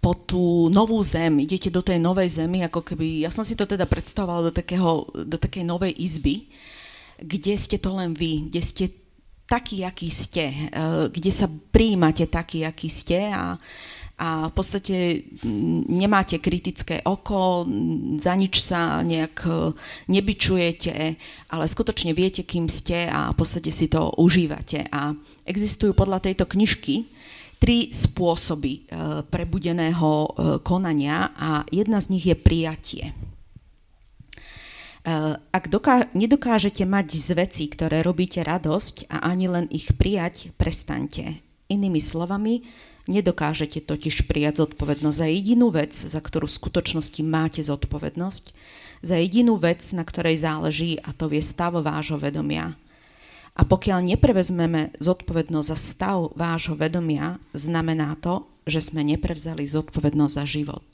po tú novú zem, idete do tej novej zemi, ako keby, ja som si to teda predstavovala do, takého, do takej novej izby, kde ste to len vy, kde ste taký, aký ste, kde sa príjmate taký, aký ste a a v podstate mm, nemáte kritické oko, za nič sa nejak e, nebyčujete, ale skutočne viete, kým ste a v podstate si to užívate. A existujú podľa tejto knižky tri spôsoby e, prebudeného e, konania a jedna z nich je prijatie. Ak doká- nedokážete mať z vecí, ktoré robíte radosť a ani len ich prijať, prestaňte. Inými slovami, Nedokážete totiž prijať zodpovednosť za jedinú vec, za ktorú v skutočnosti máte zodpovednosť, za jedinú vec, na ktorej záleží a to je stav vášho vedomia. A pokiaľ neprevezmeme zodpovednosť za stav vášho vedomia, znamená to, že sme neprevzali zodpovednosť za život.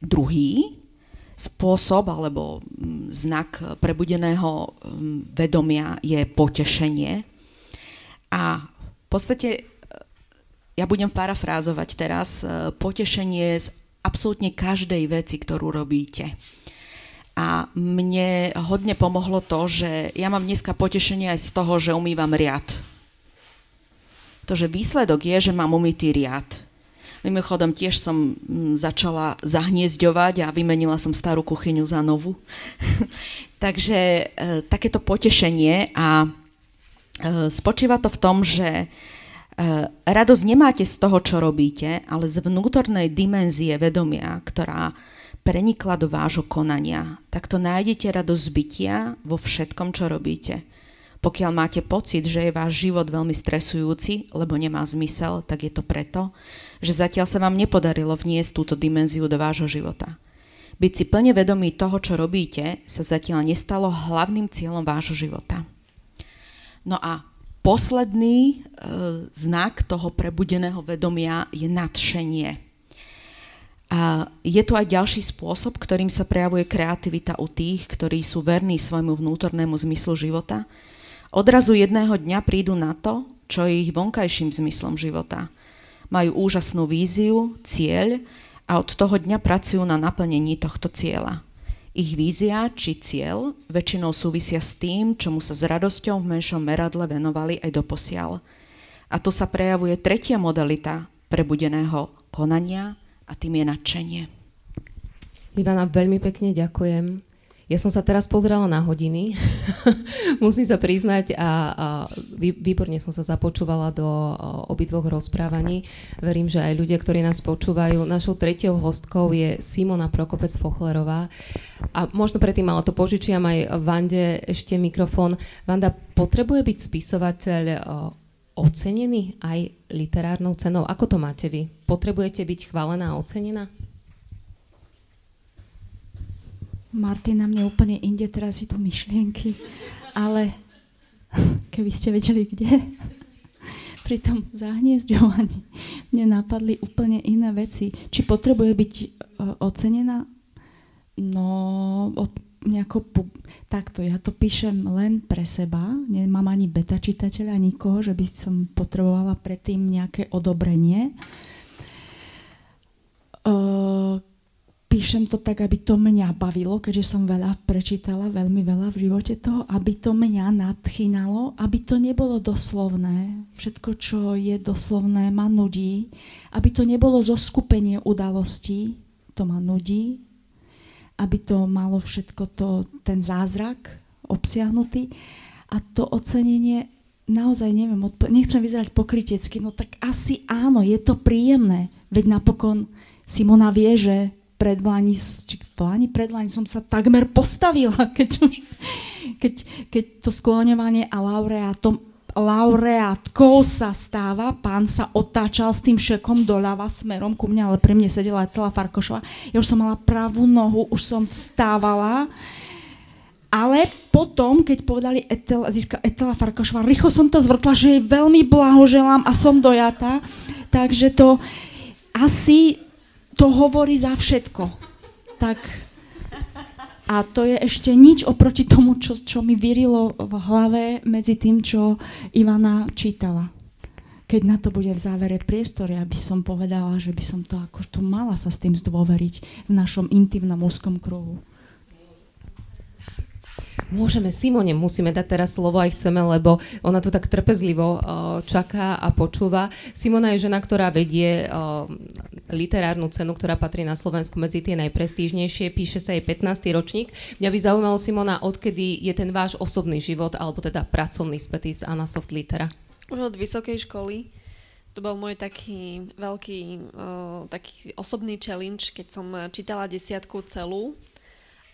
druhý spôsob alebo mm, znak prebudeného mm, vedomia je potešenie. A v podstate, ja budem parafrázovať teraz, e, potešenie z absolútne každej veci, ktorú robíte. A mne hodne pomohlo to, že ja mám dneska potešenie aj z toho, že umývam riad. To, že výsledok je, že mám umytý riad. Mimochodom tiež som mm, začala zahniezďovať a vymenila som starú kuchyňu za novú. *laughs* Takže e, takéto potešenie a e, spočíva to v tom, že e, radosť nemáte z toho, čo robíte, ale z vnútornej dimenzie vedomia, ktorá prenikla do vášho konania, tak to nájdete radosť bytia vo všetkom, čo robíte. Pokiaľ máte pocit, že je váš život veľmi stresujúci, lebo nemá zmysel, tak je to preto, že zatiaľ sa vám nepodarilo vniesť túto dimenziu do vášho života. Byť si plne vedomý toho, čo robíte, sa zatiaľ nestalo hlavným cieľom vášho života. No a posledný e, znak toho prebudeného vedomia je nadšenie. A je tu aj ďalší spôsob, ktorým sa prejavuje kreativita u tých, ktorí sú verní svojmu vnútornému zmyslu života. Odrazu jedného dňa prídu na to, čo je ich vonkajším zmyslom života. Majú úžasnú víziu, cieľ a od toho dňa pracujú na naplnení tohto cieľa. Ich vízia či cieľ väčšinou súvisia s tým, čomu sa s radosťou v menšom meradle venovali aj doposiaľ. A tu sa prejavuje tretia modalita prebudeného konania, a tým je nadšenie. Ivana, veľmi pekne ďakujem. Ja som sa teraz pozrela na hodiny, *laughs* musím sa priznať a, a výborne som sa započúvala do obidvoch rozprávaní. Verím, že aj ľudia, ktorí nás počúvajú. Našou tretiou hostkou je Simona Prokopec Fochlerová. A možno predtým, ale to požičiam aj Vande ešte mikrofón. Vanda, potrebuje byť spisovateľ ocenený aj literárnou cenou? Ako to máte vy? Potrebujete byť chválená a ocenená? Martina, mne úplne inde teraz tu myšlienky, ale keby ste vedeli kde, pri tom zahniezďovaní mne napadli úplne iné veci. Či potrebuje byť uh, ocenená? No, od nejako takto, ja to píšem len pre seba, nemám ani beta čitateľa, nikoho, že by som potrebovala predtým nejaké odobrenie. Uh, píšem to tak, aby to mňa bavilo, keďže som veľa prečítala, veľmi veľa v živote toho, aby to mňa nadchýnalo, aby to nebolo doslovné. Všetko, čo je doslovné, ma nudí. Aby to nebolo zo skupenie udalostí, to ma nudí aby to malo všetko to, ten zázrak obsiahnutý. A to ocenenie, naozaj neviem, odpo- nechcem vyzerať pokrytecky, no tak asi áno, je to príjemné. Veď napokon Simona vie, že pred Vláni, či Vláni, pred Vláni som sa takmer postavila, *laughs* keď, už, keď, keď to skloňovanie a laureátom laureátkou sa stáva, pán sa otáčal s tým šekom doľava smerom ku mne, ale pri mne sedela Etela Farkošova. Ja už som mala pravú nohu, už som vstávala. Ale potom, keď povedali Etel, získa Etela Farkošova, rýchlo som to zvrtla, že jej veľmi blahoželám a som dojatá. Takže to asi to hovorí za všetko. Tak a to je ešte nič oproti tomu, čo, čo mi vyrilo v hlave medzi tým, čo Ivana čítala. Keď na to bude v závere priestor, ja by som povedala, že by som to ako tu mala sa s tým zdôveriť v našom intimnom úzkom kruhu. Môžeme, Simone, musíme dať teraz slovo aj chceme, lebo ona to tak trpezlivo uh, čaká a počúva. Simona je žena, ktorá vedie uh, literárnu cenu, ktorá patrí na Slovensku medzi tie najprestížnejšie. Píše sa jej 15. ročník. Mňa by zaujímalo, Simona, odkedy je ten váš osobný život, alebo teda pracovný spätý z Anasoft Litera? Už od vysokej školy. To bol môj taký veľký uh, taký osobný challenge, keď som čítala desiatku celú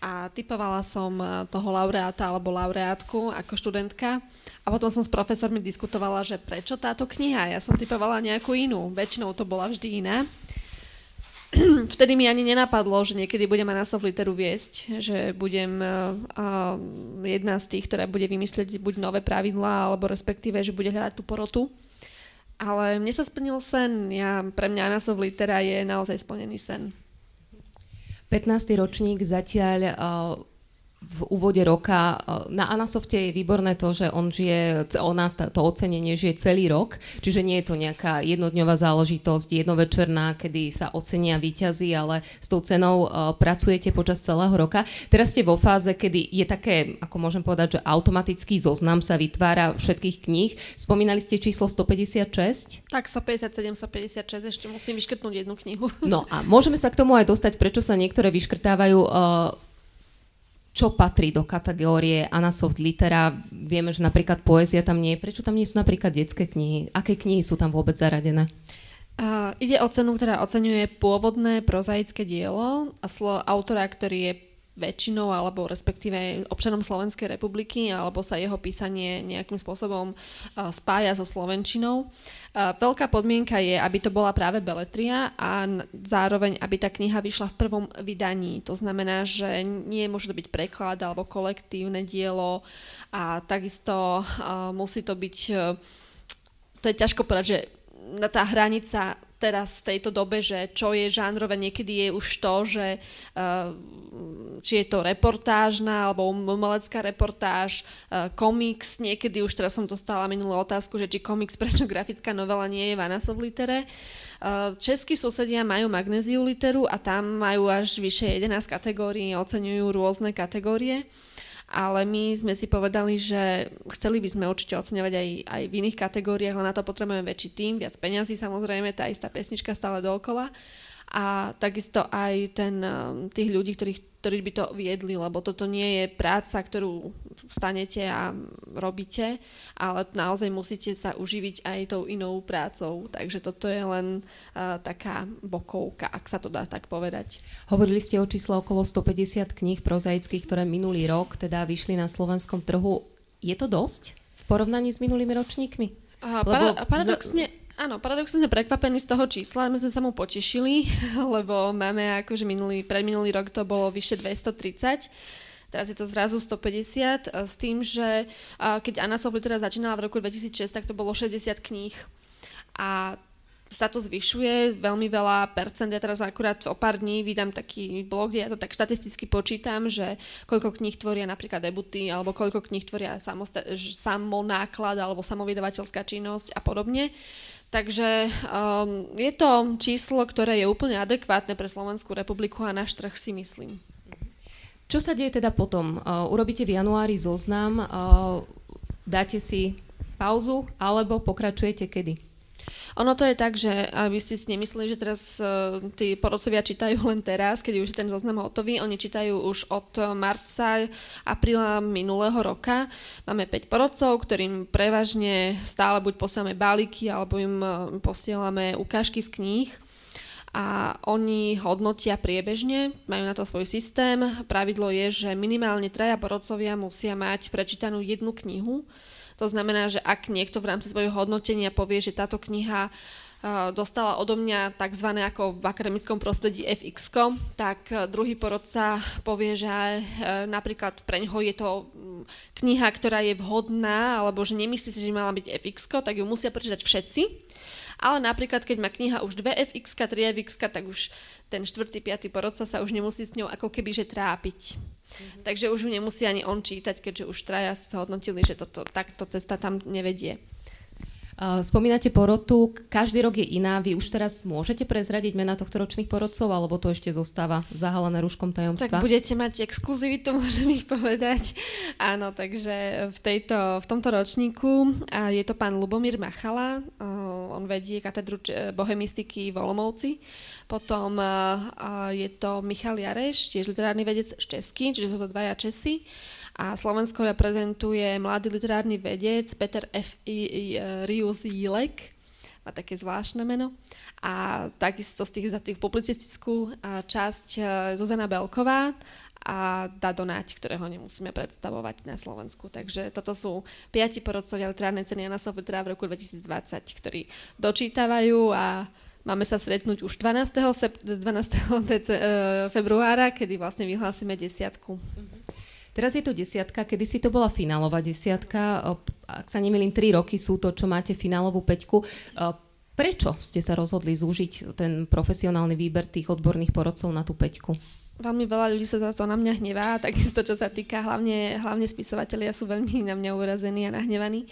a typovala som toho laureáta alebo laureátku ako študentka a potom som s profesormi diskutovala, že prečo táto kniha. Ja som typovala nejakú inú, väčšinou to bola vždy iná. *clears throat* Vtedy mi ani nenapadlo, že niekedy budem na literu viesť, že budem uh, jedna z tých, ktorá bude vymyslieť buď nové pravidlá, alebo respektíve, že bude hľadať tú porotu. Ale mne sa splnil sen. Ja, pre mňa Anasov litera je naozaj splnený sen. 15. ročník zatiaľ uh, v úvode roka. Na Anasofte je výborné to, že on žije, ona to ocenenie žije celý rok, čiže nie je to nejaká jednodňová záležitosť, jednovečerná, kedy sa ocenia výťazí, ale s tou cenou pracujete počas celého roka. Teraz ste vo fáze, kedy je také, ako môžem povedať, že automatický zoznam sa vytvára všetkých kníh. Spomínali ste číslo 156? Tak, 157, 156, ešte musím vyškrtnúť jednu knihu. No a môžeme sa k tomu aj dostať, prečo sa niektoré vyškrtávajú čo patrí do kategórie Anasoft Litera. Vieme, že napríklad poézia tam nie je. Prečo tam nie sú napríklad detské knihy? Aké knihy sú tam vôbec zaradené? Uh, ide o cenu, ktorá oceňuje pôvodné prozaické dielo a slo autora, ktorý je väčšinou alebo respektíve občanom Slovenskej republiky alebo sa jeho písanie nejakým spôsobom uh, spája so Slovenčinou. Uh, veľká podmienka je, aby to bola práve beletria a zároveň, aby tá kniha vyšla v prvom vydaní. To znamená, že nie môže to byť preklad alebo kolektívne dielo a takisto musí to byť, uh, to je ťažko povedať, že tá hranica teraz v tejto dobe, že čo je žánrové, niekedy je už to, že uh, či je to reportážna alebo umelecká reportáž, uh, komiks, niekedy už teraz som dostala minulú otázku, že či komiks, *laughs* prečo grafická novela nie je Vanasov litere. Uh, českí susedia majú magnéziu literu a tam majú až vyše 11 kategórií, oceňujú rôzne kategórie ale my sme si povedali, že chceli by sme určite oceňovať aj, aj v iných kategóriách, ale na to potrebujeme väčší tým, viac peňazí samozrejme, tá istá pesnička stále dookola a takisto aj ten, um, tých ľudí, ktorých ktorí by to viedli, lebo toto nie je práca, ktorú stanete a robíte, ale naozaj musíte sa uživiť aj tou inou prácou. Takže toto je len uh, taká bokovka, ak sa to dá tak povedať. Hovorili ste o čísle okolo 150 kníh prozaických, ktoré minulý rok teda vyšli na slovenskom trhu. Je to dosť v porovnaní s minulými ročníkmi? Uh, para, paradoxne, Áno, paradoxne sme prekvapení z toho čísla, my sme sa mu potešili, *laughs* lebo máme akože minulý, predminulý rok to bolo vyše 230, teraz je to zrazu 150, s tým, že keď Anna Software začínala v roku 2006, tak to bolo 60 kníh. A sa to zvyšuje veľmi veľa percent. Ja teraz akurát o pár dní vydám taký blog, kde ja to tak štatisticky počítam, že koľko kníh tvoria napríklad debuty, alebo koľko kníh tvoria samonáklad, alebo samovydavateľská činnosť a podobne. Takže um, je to číslo, ktoré je úplne adekvátne pre Slovenskú republiku a náš trh si myslím. Čo sa deje teda potom? Uh, urobíte v januári zoznam, uh, dáte si pauzu alebo pokračujete kedy? Ono to je tak, že aby ste si nemysleli, že teraz uh, tí porodcovia čítajú len teraz, keď už je ten zoznam hotový. Oni čítajú už od marca, apríla minulého roka. Máme 5 porodcov, ktorým prevažne stále buď posielame balíky, alebo im uh, posielame ukážky z kníh a oni hodnotia priebežne, majú na to svoj systém. Pravidlo je, že minimálne traja porodcovia musia mať prečítanú jednu knihu to znamená, že ak niekto v rámci svojho hodnotenia povie, že táto kniha dostala odo mňa tzv. ako v akademickom prostredí FX, tak e, druhý porodca povie, že e, napríklad pre ňoho je to mm, kniha, ktorá je vhodná, alebo že nemyslí si, že mala byť FX, tak ju musia prečítať všetci. Ale napríklad, keď má kniha už 2 FX, 3 FX, tak už ten štvrtý, piatý porodca sa už nemusí s ňou ako keby že trápiť. Mm-hmm. Takže už ju nemusí ani on čítať, keďže už traja sa hodnotili, že toto, takto cesta tam nevedie. Spomínate porotu, každý rok je iná. Vy už teraz môžete prezradiť mena tohto ročných porodcov, alebo to ešte zostáva zahalené rúškom tajomstva? Tak budete mať exkluzivitu, *laughs* môžem ich povedať. Áno, takže v, tejto, v tomto ročníku je to pán Lubomír Machala. On vedie katedru bohemistiky v Olomouci. Potom je to Michal Jareš, tiež literárny vedec z Česky, čiže sú to dvaja Česi a Slovensko reprezentuje mladý literárny vedec Peter F. Rius Jílek, má také zvláštne meno. A takisto z tých, za tých publicistickú časť e, Zuzana Belková a Dado ktorého nemusíme predstavovať na Slovensku. Takže toto sú piati porodcovia literárnej ceny Jana Sofitra v roku 2020, ktorí dočítavajú a máme sa stretnúť už 12. Sep- 12. Dece- e, februára, kedy vlastne vyhlásime desiatku. Mm-hmm. Teraz je to desiatka, kedy si to bola finálová desiatka. Ak sa nemýlim, tri roky sú to, čo máte finálovú peťku. Prečo ste sa rozhodli zúžiť ten profesionálny výber tých odborných porodcov na tú peťku? veľmi veľa ľudí sa za to na mňa hnevá, takisto čo sa týka, hlavne, hlavne spisovateľia sú veľmi na mňa urazení a nahnevaní.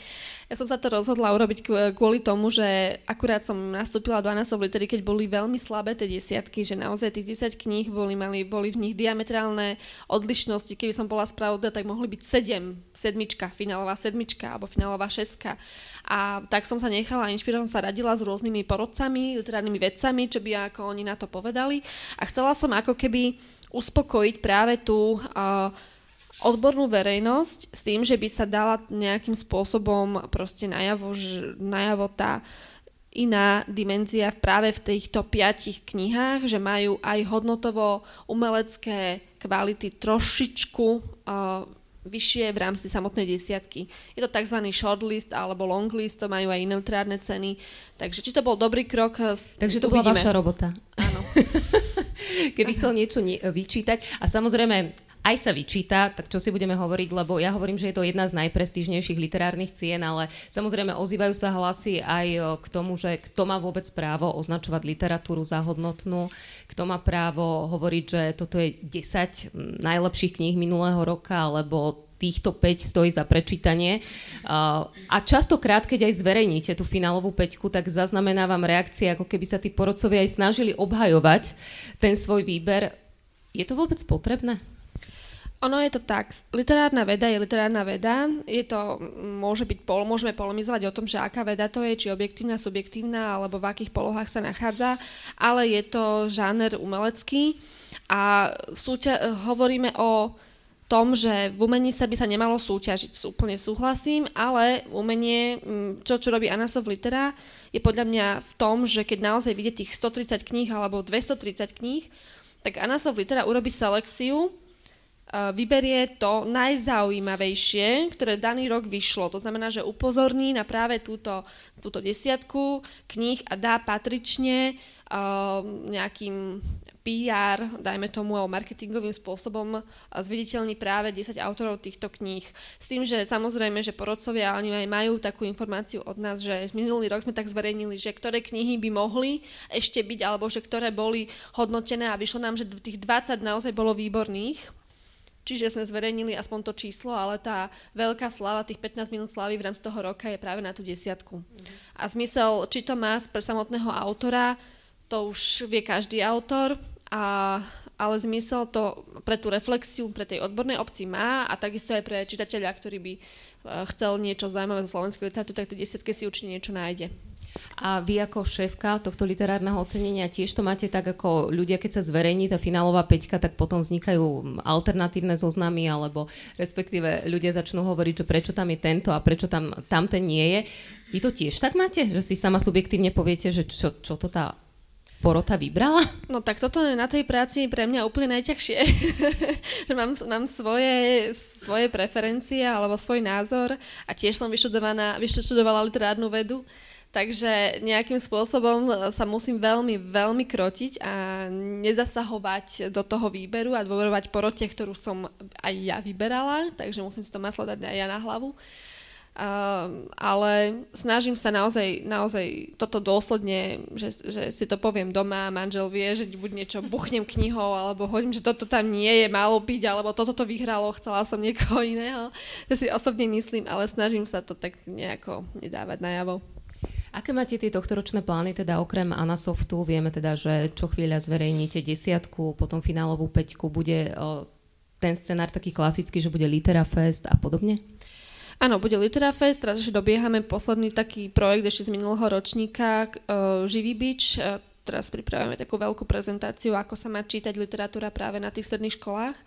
Ja som sa to rozhodla urobiť kvôli tomu, že akurát som nastúpila do Anasov litery, keď boli veľmi slabé tie desiatky, že naozaj tých 10 kníh boli, mali, boli v nich diametrálne odlišnosti. Keby som bola spravodá, tak mohli byť 7, sedmička, finálová sedmička alebo finálová šestka. A tak som sa nechala inšpirovať, som sa radila s rôznymi porodcami, literárnymi vedcami, čo by ako oni na to povedali. A chcela som ako keby uspokojiť práve tú uh, odbornú verejnosť s tým, že by sa dala nejakým spôsobom proste najavo, najavo tá iná dimenzia práve v týchto piatich knihách, že majú aj hodnotovo umelecké kvality trošičku uh, vyššie v rámci samotnej desiatky. Je to tzv. shortlist alebo longlist, to majú aj iné literárne ceny. Takže či to bol dobrý krok, Takže to uvidíme. bola vaša robota. Áno. *laughs* Keby chcel niečo vyčítať. A samozrejme, aj sa vyčíta, tak čo si budeme hovoriť, lebo ja hovorím, že je to jedna z najprestížnejších literárnych cien, ale samozrejme ozývajú sa hlasy aj k tomu, že kto má vôbec právo označovať literatúru za hodnotnú, kto má právo hovoriť, že toto je 10 najlepších kníh minulého roka, alebo týchto 5 stojí za prečítanie. A častokrát, keď aj zverejníte tú finálovú peťku, tak zaznamenávam reakcie, ako keby sa tí porodcovia aj snažili obhajovať ten svoj výber. Je to vôbec potrebné? Ono je to tak, literárna veda je literárna veda, je to, môže byť, pol, môžeme polemizovať o tom, že aká veda to je, či objektívna, subjektívna, alebo v akých polohách sa nachádza, ale je to žáner umelecký a súťa- hovoríme o tom, že v umení sa by sa nemalo súťažiť, úplne súhlasím, ale umenie, čo, čo robí Anasov Litera, je podľa mňa v tom, že keď naozaj vidie tých 130 kníh alebo 230 kníh, tak Anasov Litera urobí selekciu vyberie to najzaujímavejšie, ktoré daný rok vyšlo. To znamená, že upozorní na práve túto, túto desiatku kníh a dá patrične uh, nejakým PR, dajme tomu, alebo marketingovým spôsobom zviditeľní práve 10 autorov týchto kníh. S tým, že samozrejme, že porodcovia, oni aj majú takú informáciu od nás, že minulý rok sme tak zverejnili, že ktoré knihy by mohli ešte byť, alebo že ktoré boli hodnotené a vyšlo nám, že tých 20 naozaj bolo výborných Čiže sme zverejnili aspoň to číslo, ale tá veľká slava, tých 15 minút slavy v rámci toho roka je práve na tú desiatku. Mm. A zmysel, či to má pre samotného autora, to už vie každý autor, a, ale zmysel to pre tú reflexiu, pre tej odbornej obci má a takisto aj pre čitateľa, ktorý by eh, chcel niečo zaujímavé zo slovenskej literatúry, tak tej desiatke si určite niečo nájde. A vy ako šéfka tohto literárneho ocenenia tiež to máte tak ako ľudia, keď sa zverejní tá finálová peťka, tak potom vznikajú alternatívne zoznamy, alebo respektíve ľudia začnú hovoriť, že prečo tam je tento a prečo tam tamten nie je. Vy to tiež tak máte? Že si sama subjektívne poviete, že čo, čo to tá porota vybrala? No tak toto je na tej práci pre mňa úplne najťažšie. *laughs* že mám, mám svoje, svoje preferencie alebo svoj názor a tiež som vyštudovala literárnu vedu Takže nejakým spôsobom sa musím veľmi, veľmi krotiť a nezasahovať do toho výberu a dôverovať porote, ktorú som aj ja vyberala, takže musím si to maslo dať aj ja na hlavu. Uh, ale snažím sa naozaj, naozaj toto dôsledne, že, že si to poviem doma, manžel vie, že buď niečo buchnem knihou, alebo hodím, že toto tam nie je, malo byť, alebo toto to vyhralo, chcela som niekoho iného. To si osobne myslím, ale snažím sa to tak nejako nedávať najavo. Aké máte tie tohtoročné plány, teda okrem Anasoftu? Vieme teda, že čo chvíľa zverejníte desiatku, potom finálovú peťku. Bude o, ten scenár taký klasický, že bude Litera Fest a podobne? Áno, bude Litera Fest, teraz dobiehame posledný taký projekt ešte z minulého ročníka, uh, Živý bič. Uh, teraz pripravujeme takú veľkú prezentáciu, ako sa má čítať literatúra práve na tých stredných školách.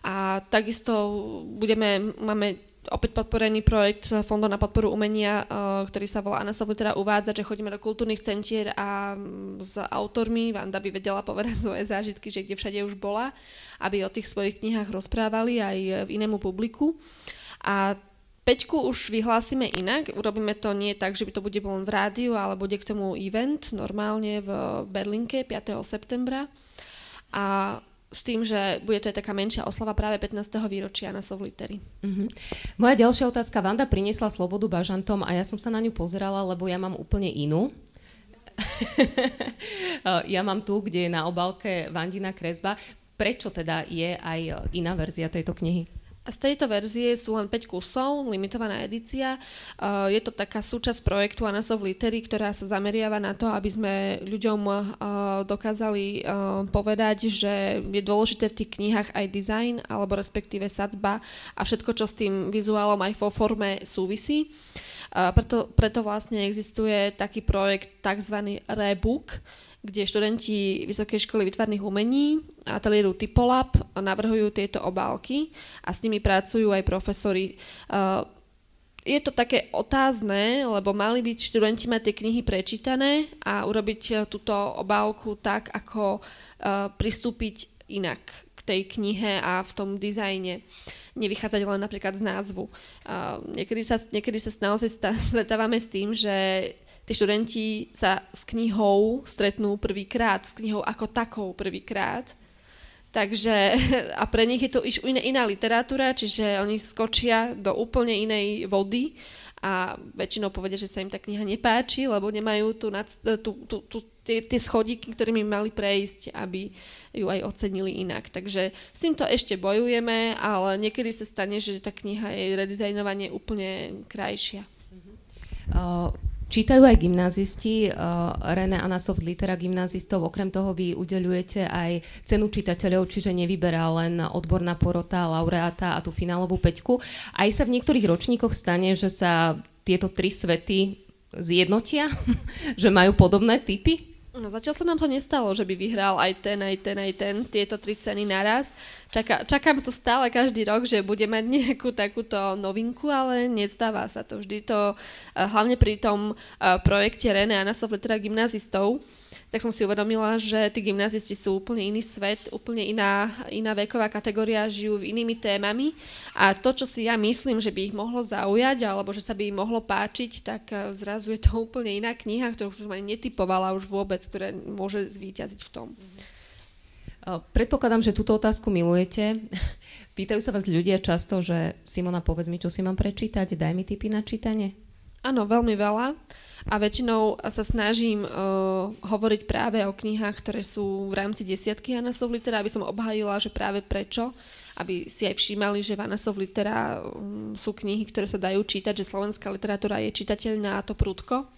A takisto budeme, máme opäť podporený projekt Fondu na podporu umenia, eh, ktorý sa volá Anasov teda uvádza, že chodíme do kultúrnych centier a mm, s autormi, Vanda by vedela povedať *laughs* svoje zážitky, že kde všade už bola, aby o tých svojich knihách rozprávali aj v inému publiku. A Peťku už vyhlásime inak, urobíme to nie tak, že by to bude len v rádiu, ale bude k tomu event normálne v Berlinke 5. septembra. A s tým, že bude to aj taká menšia oslava práve 15. výročia na Sovlitery. Uh-huh. Moja ďalšia otázka. Vanda priniesla slobodu bažantom a ja som sa na ňu pozerala, lebo ja mám úplne inú. *laughs* ja mám tu, kde je na obálke Vandina kresba. prečo teda je aj iná verzia tejto knihy? Z tejto verzie sú len 5 kusov, limitovaná edícia. Je to taká súčasť projektu Anasov Litery, ktorá sa zameriava na to, aby sme ľuďom dokázali povedať, že je dôležité v tých knihách aj design, alebo respektíve sadzba a všetko, čo s tým vizuálom aj vo forme súvisí. Preto, preto vlastne existuje taký projekt tzv. Rebook, kde študenti Vysokej školy výtvarných umení a ateliéru Typolab navrhujú tieto obálky a s nimi pracujú aj profesori. Je to také otázne, lebo mali byť študenti mať tie knihy prečítané a urobiť e, túto obálku tak, ako e, pristúpiť inak k tej knihe a v tom dizajne nevychádzať len napríklad z názvu. Uh, niekedy, sa, niekedy sa naozaj *laughs* stretávame s tým, že tí študenti sa s knihou stretnú prvýkrát, s knihou ako takou prvýkrát. Takže a pre nich je to už iná, iná literatúra, čiže oni skočia do úplne inej vody a väčšinou povedia, že sa im tá kniha nepáči, lebo nemajú tu, tu, tu, tu, tie, tie schodíky, ktorými mali prejsť, aby ju aj ocenili inak. Takže s týmto ešte bojujeme, ale niekedy sa stane, že tá kniha je redizajnovanie úplne krajšia. Uh, Čítajú aj gymnázisti, uh, René Anasoft Litera gymnázistov, okrem toho vy udeľujete aj cenu čitateľov, čiže nevyberá len odborná porota, laureáta a tú finálovú peťku. Aj sa v niektorých ročníkoch stane, že sa tieto tri svety zjednotia, *laughs* že majú podobné typy? No zatiaľ sa nám to nestalo, že by vyhral aj ten, aj ten, aj ten, tieto tri ceny naraz. Čaká, čakám to stále každý rok, že bude mať nejakú takúto novinku, ale nestáva sa to. Vždy to, eh, hlavne pri tom eh, projekte René Anasov, teda gymnazistov, tak som si uvedomila, že tí gymnazisti sú úplne iný svet, úplne iná, iná veková kategória, žijú inými témami a to, čo si ja myslím, že by ich mohlo zaujať alebo že sa by im mohlo páčiť, tak eh, zrazu je to *laughs* úplne iná kniha, ktorú som ani netypovala už vôbec, ktorá môže zvíťaziť v tom. Eh, predpokladám, že túto otázku milujete. *laughs* Pýtajú sa vás ľudia často, že Simona, povedz mi, čo si mám prečítať, daj mi tipy na čítanie. Áno, veľmi veľa a väčšinou sa snažím uh, hovoriť práve o knihách, ktoré sú v rámci desiatky Anasov Litera, aby som obhajila, že práve prečo, aby si aj všímali, že v Anasov Litera um, sú knihy, ktoré sa dajú čítať, že slovenská literatúra je čitateľná a to prudko.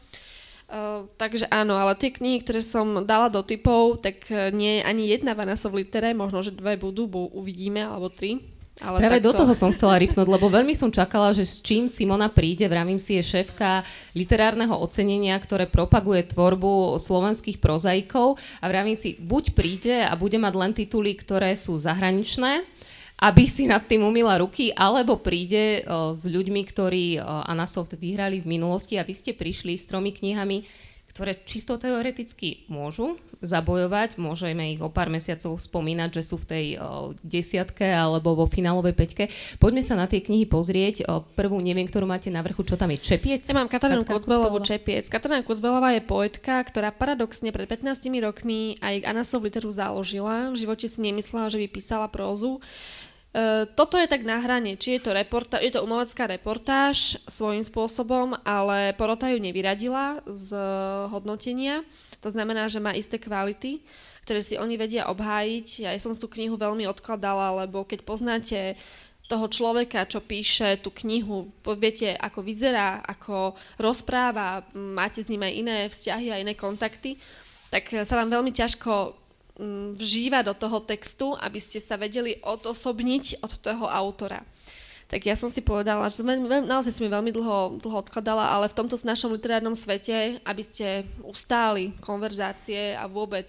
Uh, takže áno, ale tie knihy, ktoré som dala do typov, tak nie je ani jedna v Anasov Litere, možno, že dve budú, bu, uvidíme, alebo tri. Ale Práve takto... do toho som chcela ripnúť, lebo veľmi som čakala, že s čím Simona príde, vravím si, je šéfka literárneho ocenenia, ktoré propaguje tvorbu slovenských prozaikov. A vravím si, buď príde a bude mať len tituly, ktoré sú zahraničné, aby si nad tým umila ruky, alebo príde o, s ľuďmi, ktorí o, Anasoft vyhrali v minulosti. A vy ste prišli s tromi knihami, ktoré čisto teoreticky môžu zabojovať. Môžeme ich o pár mesiacov spomínať, že sú v tej o, desiatke alebo vo finálovej peťke. Poďme sa na tie knihy pozrieť. O, prvú neviem, ktorú máte na vrchu, čo tam je Čepiec. Ja mám Katarínu Kucbelovú Čepiec. Katarína Kucbelová je poetka, ktorá paradoxne pred 15 rokmi aj Anasov literu založila. V živote si nemyslela, že by písala prózu. Uh, toto je tak na hrane, či je to, reporta- je to umelecká reportáž svojím spôsobom, ale porota ju nevyradila z hodnotenia. To znamená, že má isté kvality, ktoré si oni vedia obhájiť. Ja som tú knihu veľmi odkladala, lebo keď poznáte toho človeka, čo píše tú knihu, viete, ako vyzerá, ako rozpráva, máte s ním aj iné vzťahy a iné kontakty, tak sa vám veľmi ťažko vžíva do toho textu, aby ste sa vedeli odosobniť od toho autora. Tak ja som si povedala, že veľmi, naozaj som mi veľmi dlho, dlho odkladala, ale v tomto našom literárnom svete, aby ste ustáli konverzácie a vôbec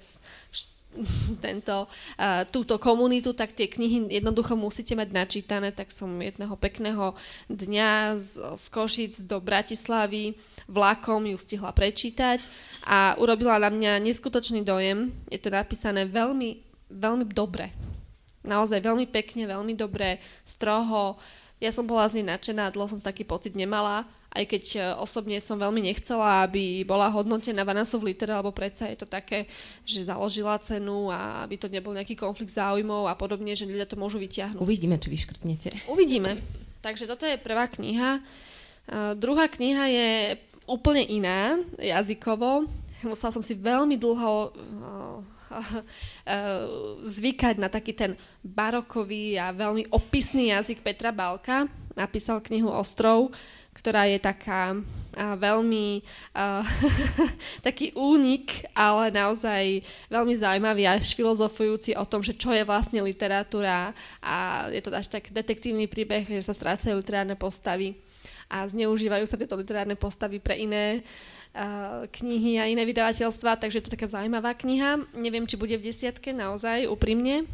tento, uh, túto komunitu, tak tie knihy jednoducho musíte mať načítané, tak som jedného pekného dňa z, z Košic do Bratislavy vlakom ju stihla prečítať a urobila na mňa neskutočný dojem. Je to napísané veľmi, veľmi dobre. Naozaj veľmi pekne, veľmi dobre, stroho. Ja som bola z nej nadšená, dlho som taký pocit nemala aj keď e, osobne som veľmi nechcela, aby bola hodnotená Vanasov liter, lebo predsa je to také, že založila cenu a aby to nebol nejaký konflikt záujmov a podobne, že ľudia to môžu vyťahnuť. Uvidíme, či vyškrtnete. Uvidíme. Takže toto je prvá kniha. Uh, druhá kniha je úplne iná jazykovo. Musela som si veľmi dlho uh, zvykať na taký ten barokový a veľmi opisný jazyk Petra Balka. Napísal knihu Ostrov, ktorá je taká a veľmi a, *laughs* taký únik, ale naozaj veľmi zaujímavý až filozofujúci o tom, že čo je vlastne literatúra a je to až tak detektívny príbeh, že sa strácajú literárne postavy a zneužívajú sa tieto literárne postavy pre iné uh, knihy a iné vydavateľstva, takže je to taká zaujímavá kniha. Neviem, či bude v desiatke, naozaj, úprimne.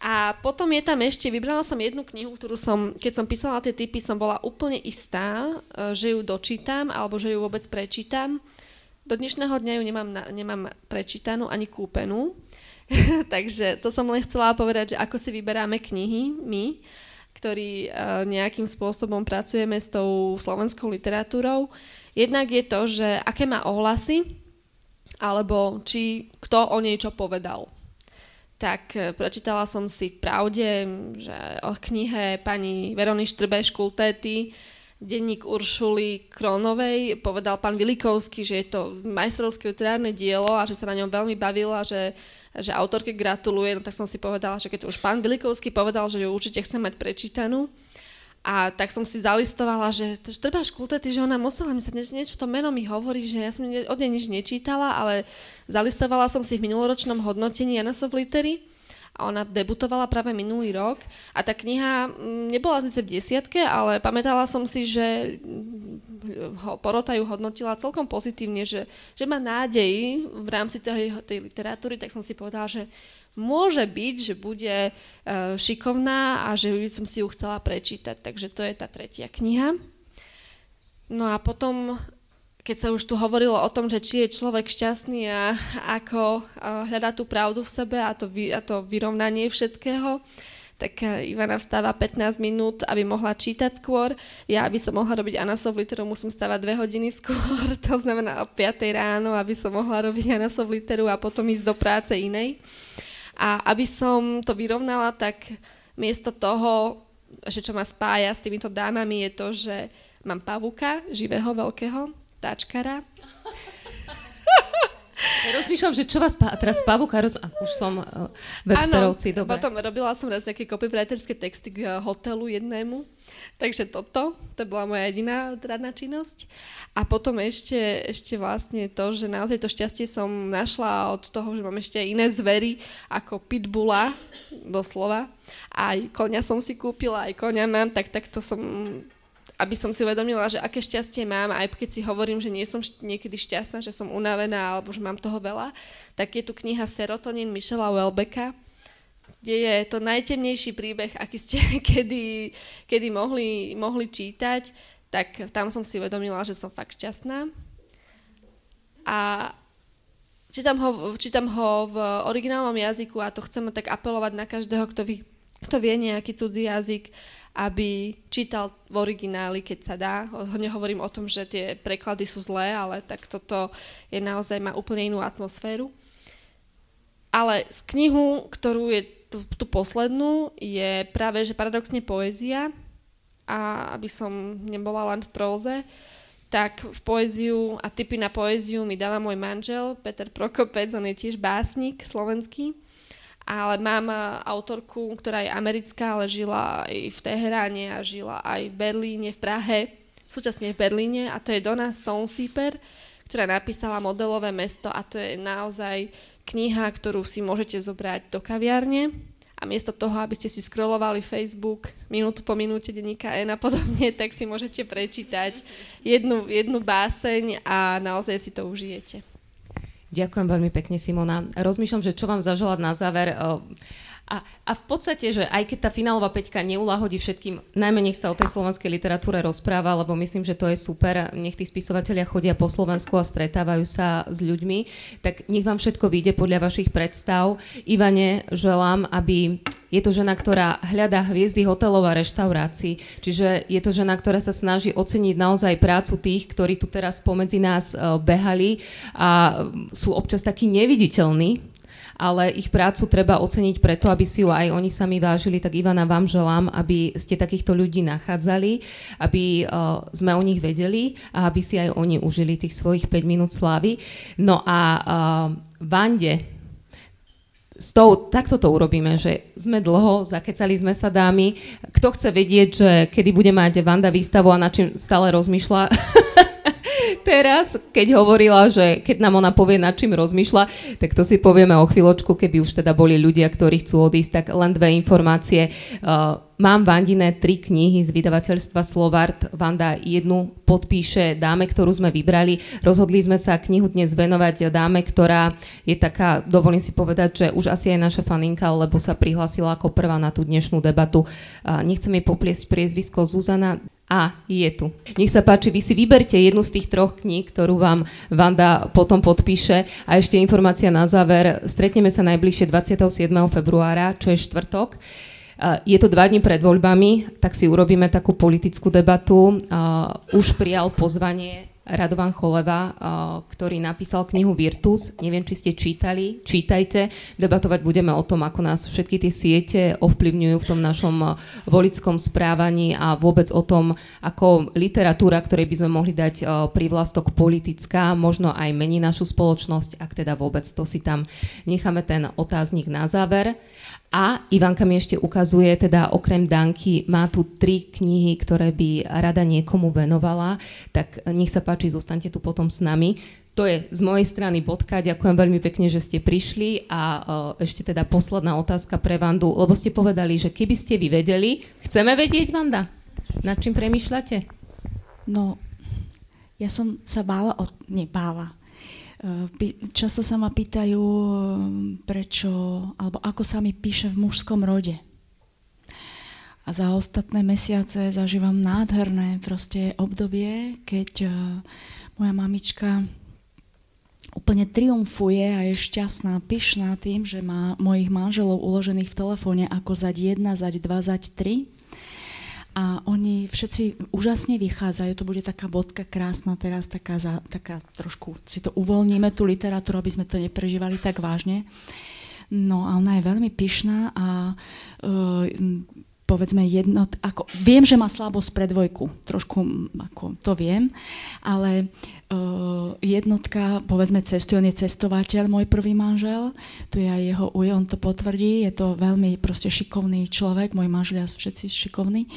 A potom je tam ešte, vybrala som jednu knihu, ktorú som, keď som písala tie typy, som bola úplne istá, uh, že ju dočítam alebo že ju vôbec prečítam. Do dnešného dňa ju nemám, nemám prečítanú ani kúpenú. *laughs* Takže to som len chcela povedať, že ako si vyberáme knihy my ktorí eh, nejakým spôsobom pracujeme s tou slovenskou literatúrou. Jednak je to, že aké má ohlasy, alebo či kto o nej čo povedal. Tak eh, prečítala som si v pravde, že o knihe pani Verony Štrbeš Kultéty denník Uršuly Kronovej povedal pán Vilikovský, že je to majstrovské literárne dielo a že sa na ňom veľmi bavila, že že autorke gratuluje, no tak som si povedala, že keď už pán Vilikovský povedal, že ju určite chcem mať prečítanú, a tak som si zalistovala, že treba škultety, že ona musela mi sa niečo, niečo to meno mi hovorí, že ja som od nej nič nečítala, ale zalistovala som si v minuloročnom hodnotení Janasov litery a ona debutovala práve minulý rok. A tá kniha mm, nebola síce v desiatke, ale pamätala som si, že ho porota ju hodnotila celkom pozitívne, že, že má nádej v rámci tej, tej literatúry, tak som si povedala, že môže byť, že bude uh, šikovná a že by som si ju chcela prečítať. Takže to je tá tretia kniha. No a potom, keď sa už tu hovorilo o tom, že či je človek šťastný a ako uh, hľadá tú pravdu v sebe a to, vy, a to vyrovnanie všetkého, tak eh, Ivana vstáva 15 minút, aby mohla čítať skôr. Ja, aby som mohla robiť Anasov literu, musím stávať 2 hodiny skôr, *laughs* to znamená o 5 ráno, aby som mohla robiť Anasov literu a potom ísť do práce inej. A aby som to vyrovnala, tak miesto toho, že čo ma spája s týmito dámami, je to, že mám pavuka, živého, veľkého, táčkara. Ja rozmýšľam, že čo vás pá... teraz pavúka, roz... už som uh, websterovci, dobre. potom robila som raz nejaké copywriterské texty k uh, hotelu jednému, takže toto, to bola moja jediná radná činnosť. A potom ešte, ešte vlastne to, že naozaj to šťastie som našla od toho, že mám ešte iné zvery ako pitbulla, doslova. Aj konia som si kúpila, aj konia mám, tak takto som aby som si uvedomila, že aké šťastie mám, aj keď si hovorím, že nie som niekedy šťastná, že som unavená alebo že mám toho veľa, tak je tu kniha Serotonin Michela Welbecka, kde je to najtemnejší príbeh, aký ste *laughs* kedy, kedy mohli, mohli čítať, tak tam som si uvedomila, že som fakt šťastná. A čítam ho, čítam ho v originálnom jazyku a to chcem tak apelovať na každého, kto, vie, kto vie nejaký cudzí jazyk, aby čítal v origináli, keď sa dá. Nehovorím o tom, že tie preklady sú zlé, ale tak toto je naozaj, má úplne inú atmosféru. Ale z knihu, ktorú je tú, tú poslednú, je práve, že paradoxne poézia a aby som nebola len v próze, tak v poéziu a typy na poéziu mi dáva môj manžel Peter Prokopec, on je tiež básnik slovenský ale mám eh, autorku, ktorá je americká, ale žila aj v Teheráne a žila aj v Berlíne, v Prahe, súčasne v Berlíne a to je Donna Stonesieper, ktorá napísala modelové mesto a to je naozaj kniha, ktorú si môžete zobrať do kaviarne a miesto toho, aby ste si scrollovali Facebook minútu po minúte denníka N a podobne, tak si môžete prečítať jednu, jednu báseň a naozaj si to užijete. Ďakujem veľmi pekne, Simona. Rozmýšľam, že čo vám zaželať na záver. A, a v podstate, že aj keď tá finálová peťka neulahodí všetkým, najmä nech sa o tej slovenskej literatúre rozpráva, lebo myslím, že to je super, nech tí spisovateľia chodia po Slovensku a stretávajú sa s ľuďmi, tak nech vám všetko vyjde podľa vašich predstav. Ivane, želám, aby je to žena, ktorá hľadá hviezdy hotelov a reštaurácií, čiže je to žena, ktorá sa snaží oceniť naozaj prácu tých, ktorí tu teraz pomedzi nás e, behali a sú občas takí neviditeľní, ale ich prácu treba oceniť preto, aby si ju aj oni sami vážili. Tak Ivana, vám želám, aby ste takýchto ľudí nachádzali, aby uh, sme o nich vedeli a aby si aj oni užili tých svojich 5 minút slávy. No a uh, Vande, s tou, takto to urobíme, že sme dlho, zakecali sme sa dámy. Kto chce vedieť, že kedy bude mať Vanda výstavu a na čím stále rozmýšľa, *laughs* teraz, keď hovorila, že keď nám ona povie, nad čím rozmýšľa, tak to si povieme o chvíľočku, keby už teda boli ľudia, ktorí chcú odísť, tak len dve informácie. Uh, mám Vandine tri knihy z vydavateľstva Slovart. Vanda jednu podpíše dáme, ktorú sme vybrali. Rozhodli sme sa knihu dnes venovať dáme, ktorá je taká, dovolím si povedať, že už asi aj naša faninka, lebo sa prihlásila ako prvá na tú dnešnú debatu. Uh, nechcem jej popliesť priezvisko Zuzana a je tu. Nech sa páči, vy si vyberte jednu z tých troch kníh, ktorú vám Vanda potom podpíše. A ešte informácia na záver. Stretneme sa najbližšie 27. februára, čo je štvrtok. Je to dva dní pred voľbami, tak si urobíme takú politickú debatu. Už prijal pozvanie Radovan Choleva, ktorý napísal knihu Virtus. Neviem, či ste čítali. Čítajte. Debatovať budeme o tom, ako nás všetky tie siete ovplyvňujú v tom našom volickom správaní a vôbec o tom, ako literatúra, ktorej by sme mohli dať privlastok politická, možno aj mení našu spoločnosť, ak teda vôbec to si tam necháme ten otáznik na záver. A Ivanka mi ešte ukazuje, teda okrem Danky, má tu tri knihy, ktoré by rada niekomu venovala, tak nech sa páči, zostaňte tu potom s nami. To je z mojej strany bodka. Ďakujem veľmi pekne, že ste prišli a uh, ešte teda posledná otázka pre Vandu, lebo ste povedali, že keby ste vy vedeli, chceme vedieť, Vanda, nad čím premýšľate? No, ja som sa bála, o, nebála, Často sa ma pýtajú, prečo, alebo ako sa mi píše v mužskom rode. A za ostatné mesiace zažívam nádherné proste obdobie, keď uh, moja mamička úplne triumfuje a je šťastná, pyšná tým, že má mojich manželov uložených v telefóne ako zať 1, zať 2, zať 3 a oni všetci úžasne vychádzajú, to bude taká bodka krásna teraz, taká, za, taká trošku si to uvoľníme, tú literatúru, aby sme to neprežívali tak vážne. No a ona je veľmi pyšná a uh, povedzme jednot, ako, viem, že má slabosť pre dvojku, trošku ako to viem, ale uh, jednotka, povedzme cestuje, on je cestovateľ, môj prvý manžel, tu je aj jeho uj, on to potvrdí, je to veľmi proste šikovný človek, môj manžel sú všetci šikovní.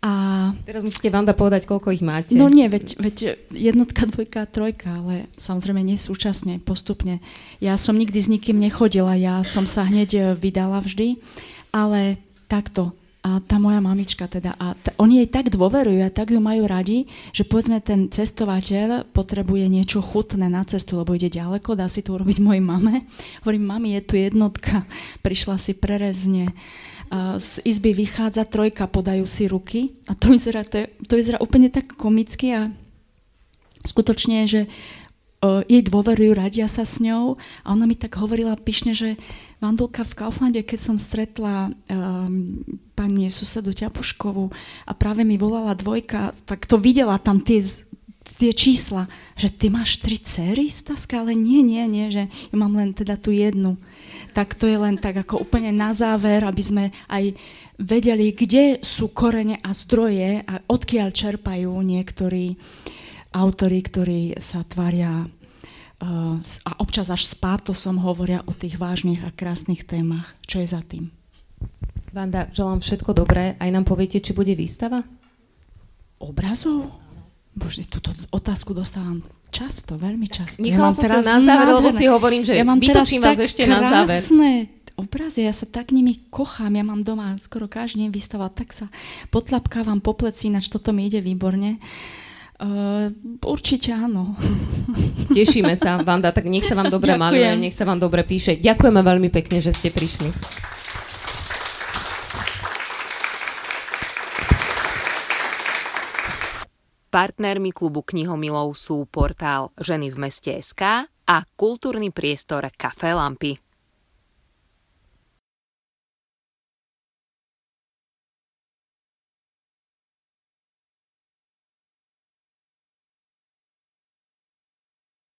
A... Teraz musíte vám da povedať, koľko ich máte. No nie, veď, veď jednotka, dvojka, trojka, ale samozrejme nie súčasne, postupne. Ja som nikdy s nikým nechodila, ja som sa hneď vydala vždy, ale takto, a tá moja mamička teda, a t- oni jej tak dôverujú a tak ju majú radi, že povedzme ten cestovateľ potrebuje niečo chutné na cestu, lebo ide ďaleko, dá si to urobiť mojej mame. Hovorím, mami, je tu jednotka, *laughs* prišla si prerezne. Z izby vychádza trojka, podajú si ruky a to vyzerá, to, je, to vyzerá úplne tak komicky a skutočne, že jej dôverujú, radia sa s ňou a ona mi tak hovorila pyšne, že Vandulka v Kauflande, keď som stretla um, pani susedu Ťapuškovú a práve mi volala dvojka, tak to videla tam tie, tie čísla, že ty máš tri cery, Staska, ale nie, nie, nie, že ja mám len teda tú jednu. Tak to je len tak ako úplne na záver, aby sme aj vedeli, kde sú korene a zdroje a odkiaľ čerpajú niektorí uh, autory, ktorí sa tvária uh, a občas až s pátosom hovoria o tých vážnych a krásnych témach. Čo je za tým? Vanda, želám všetko dobré. Aj nám poviete, či bude výstava? Obrazov? Bože, túto otázku dostávam často, veľmi často. Nechala ja som sa na záver, lebo si hovorím, že ja mám vytočím vás ešte na záver. obrazy, ja sa tak nimi kochám, ja mám doma skoro každý deň výstava, tak sa potlapkávam po pleci, ináč toto mi ide výborne. Uh, Uh, určite áno. *laughs* Tešíme sa, Vanda, tak nech sa vám dobre maluje, nech sa vám dobre píše. Ďakujeme veľmi pekne, že ste prišli. Partnermi klubu knihomilov sú portál Ženy v meste SK a kultúrny priestor Café Lampy.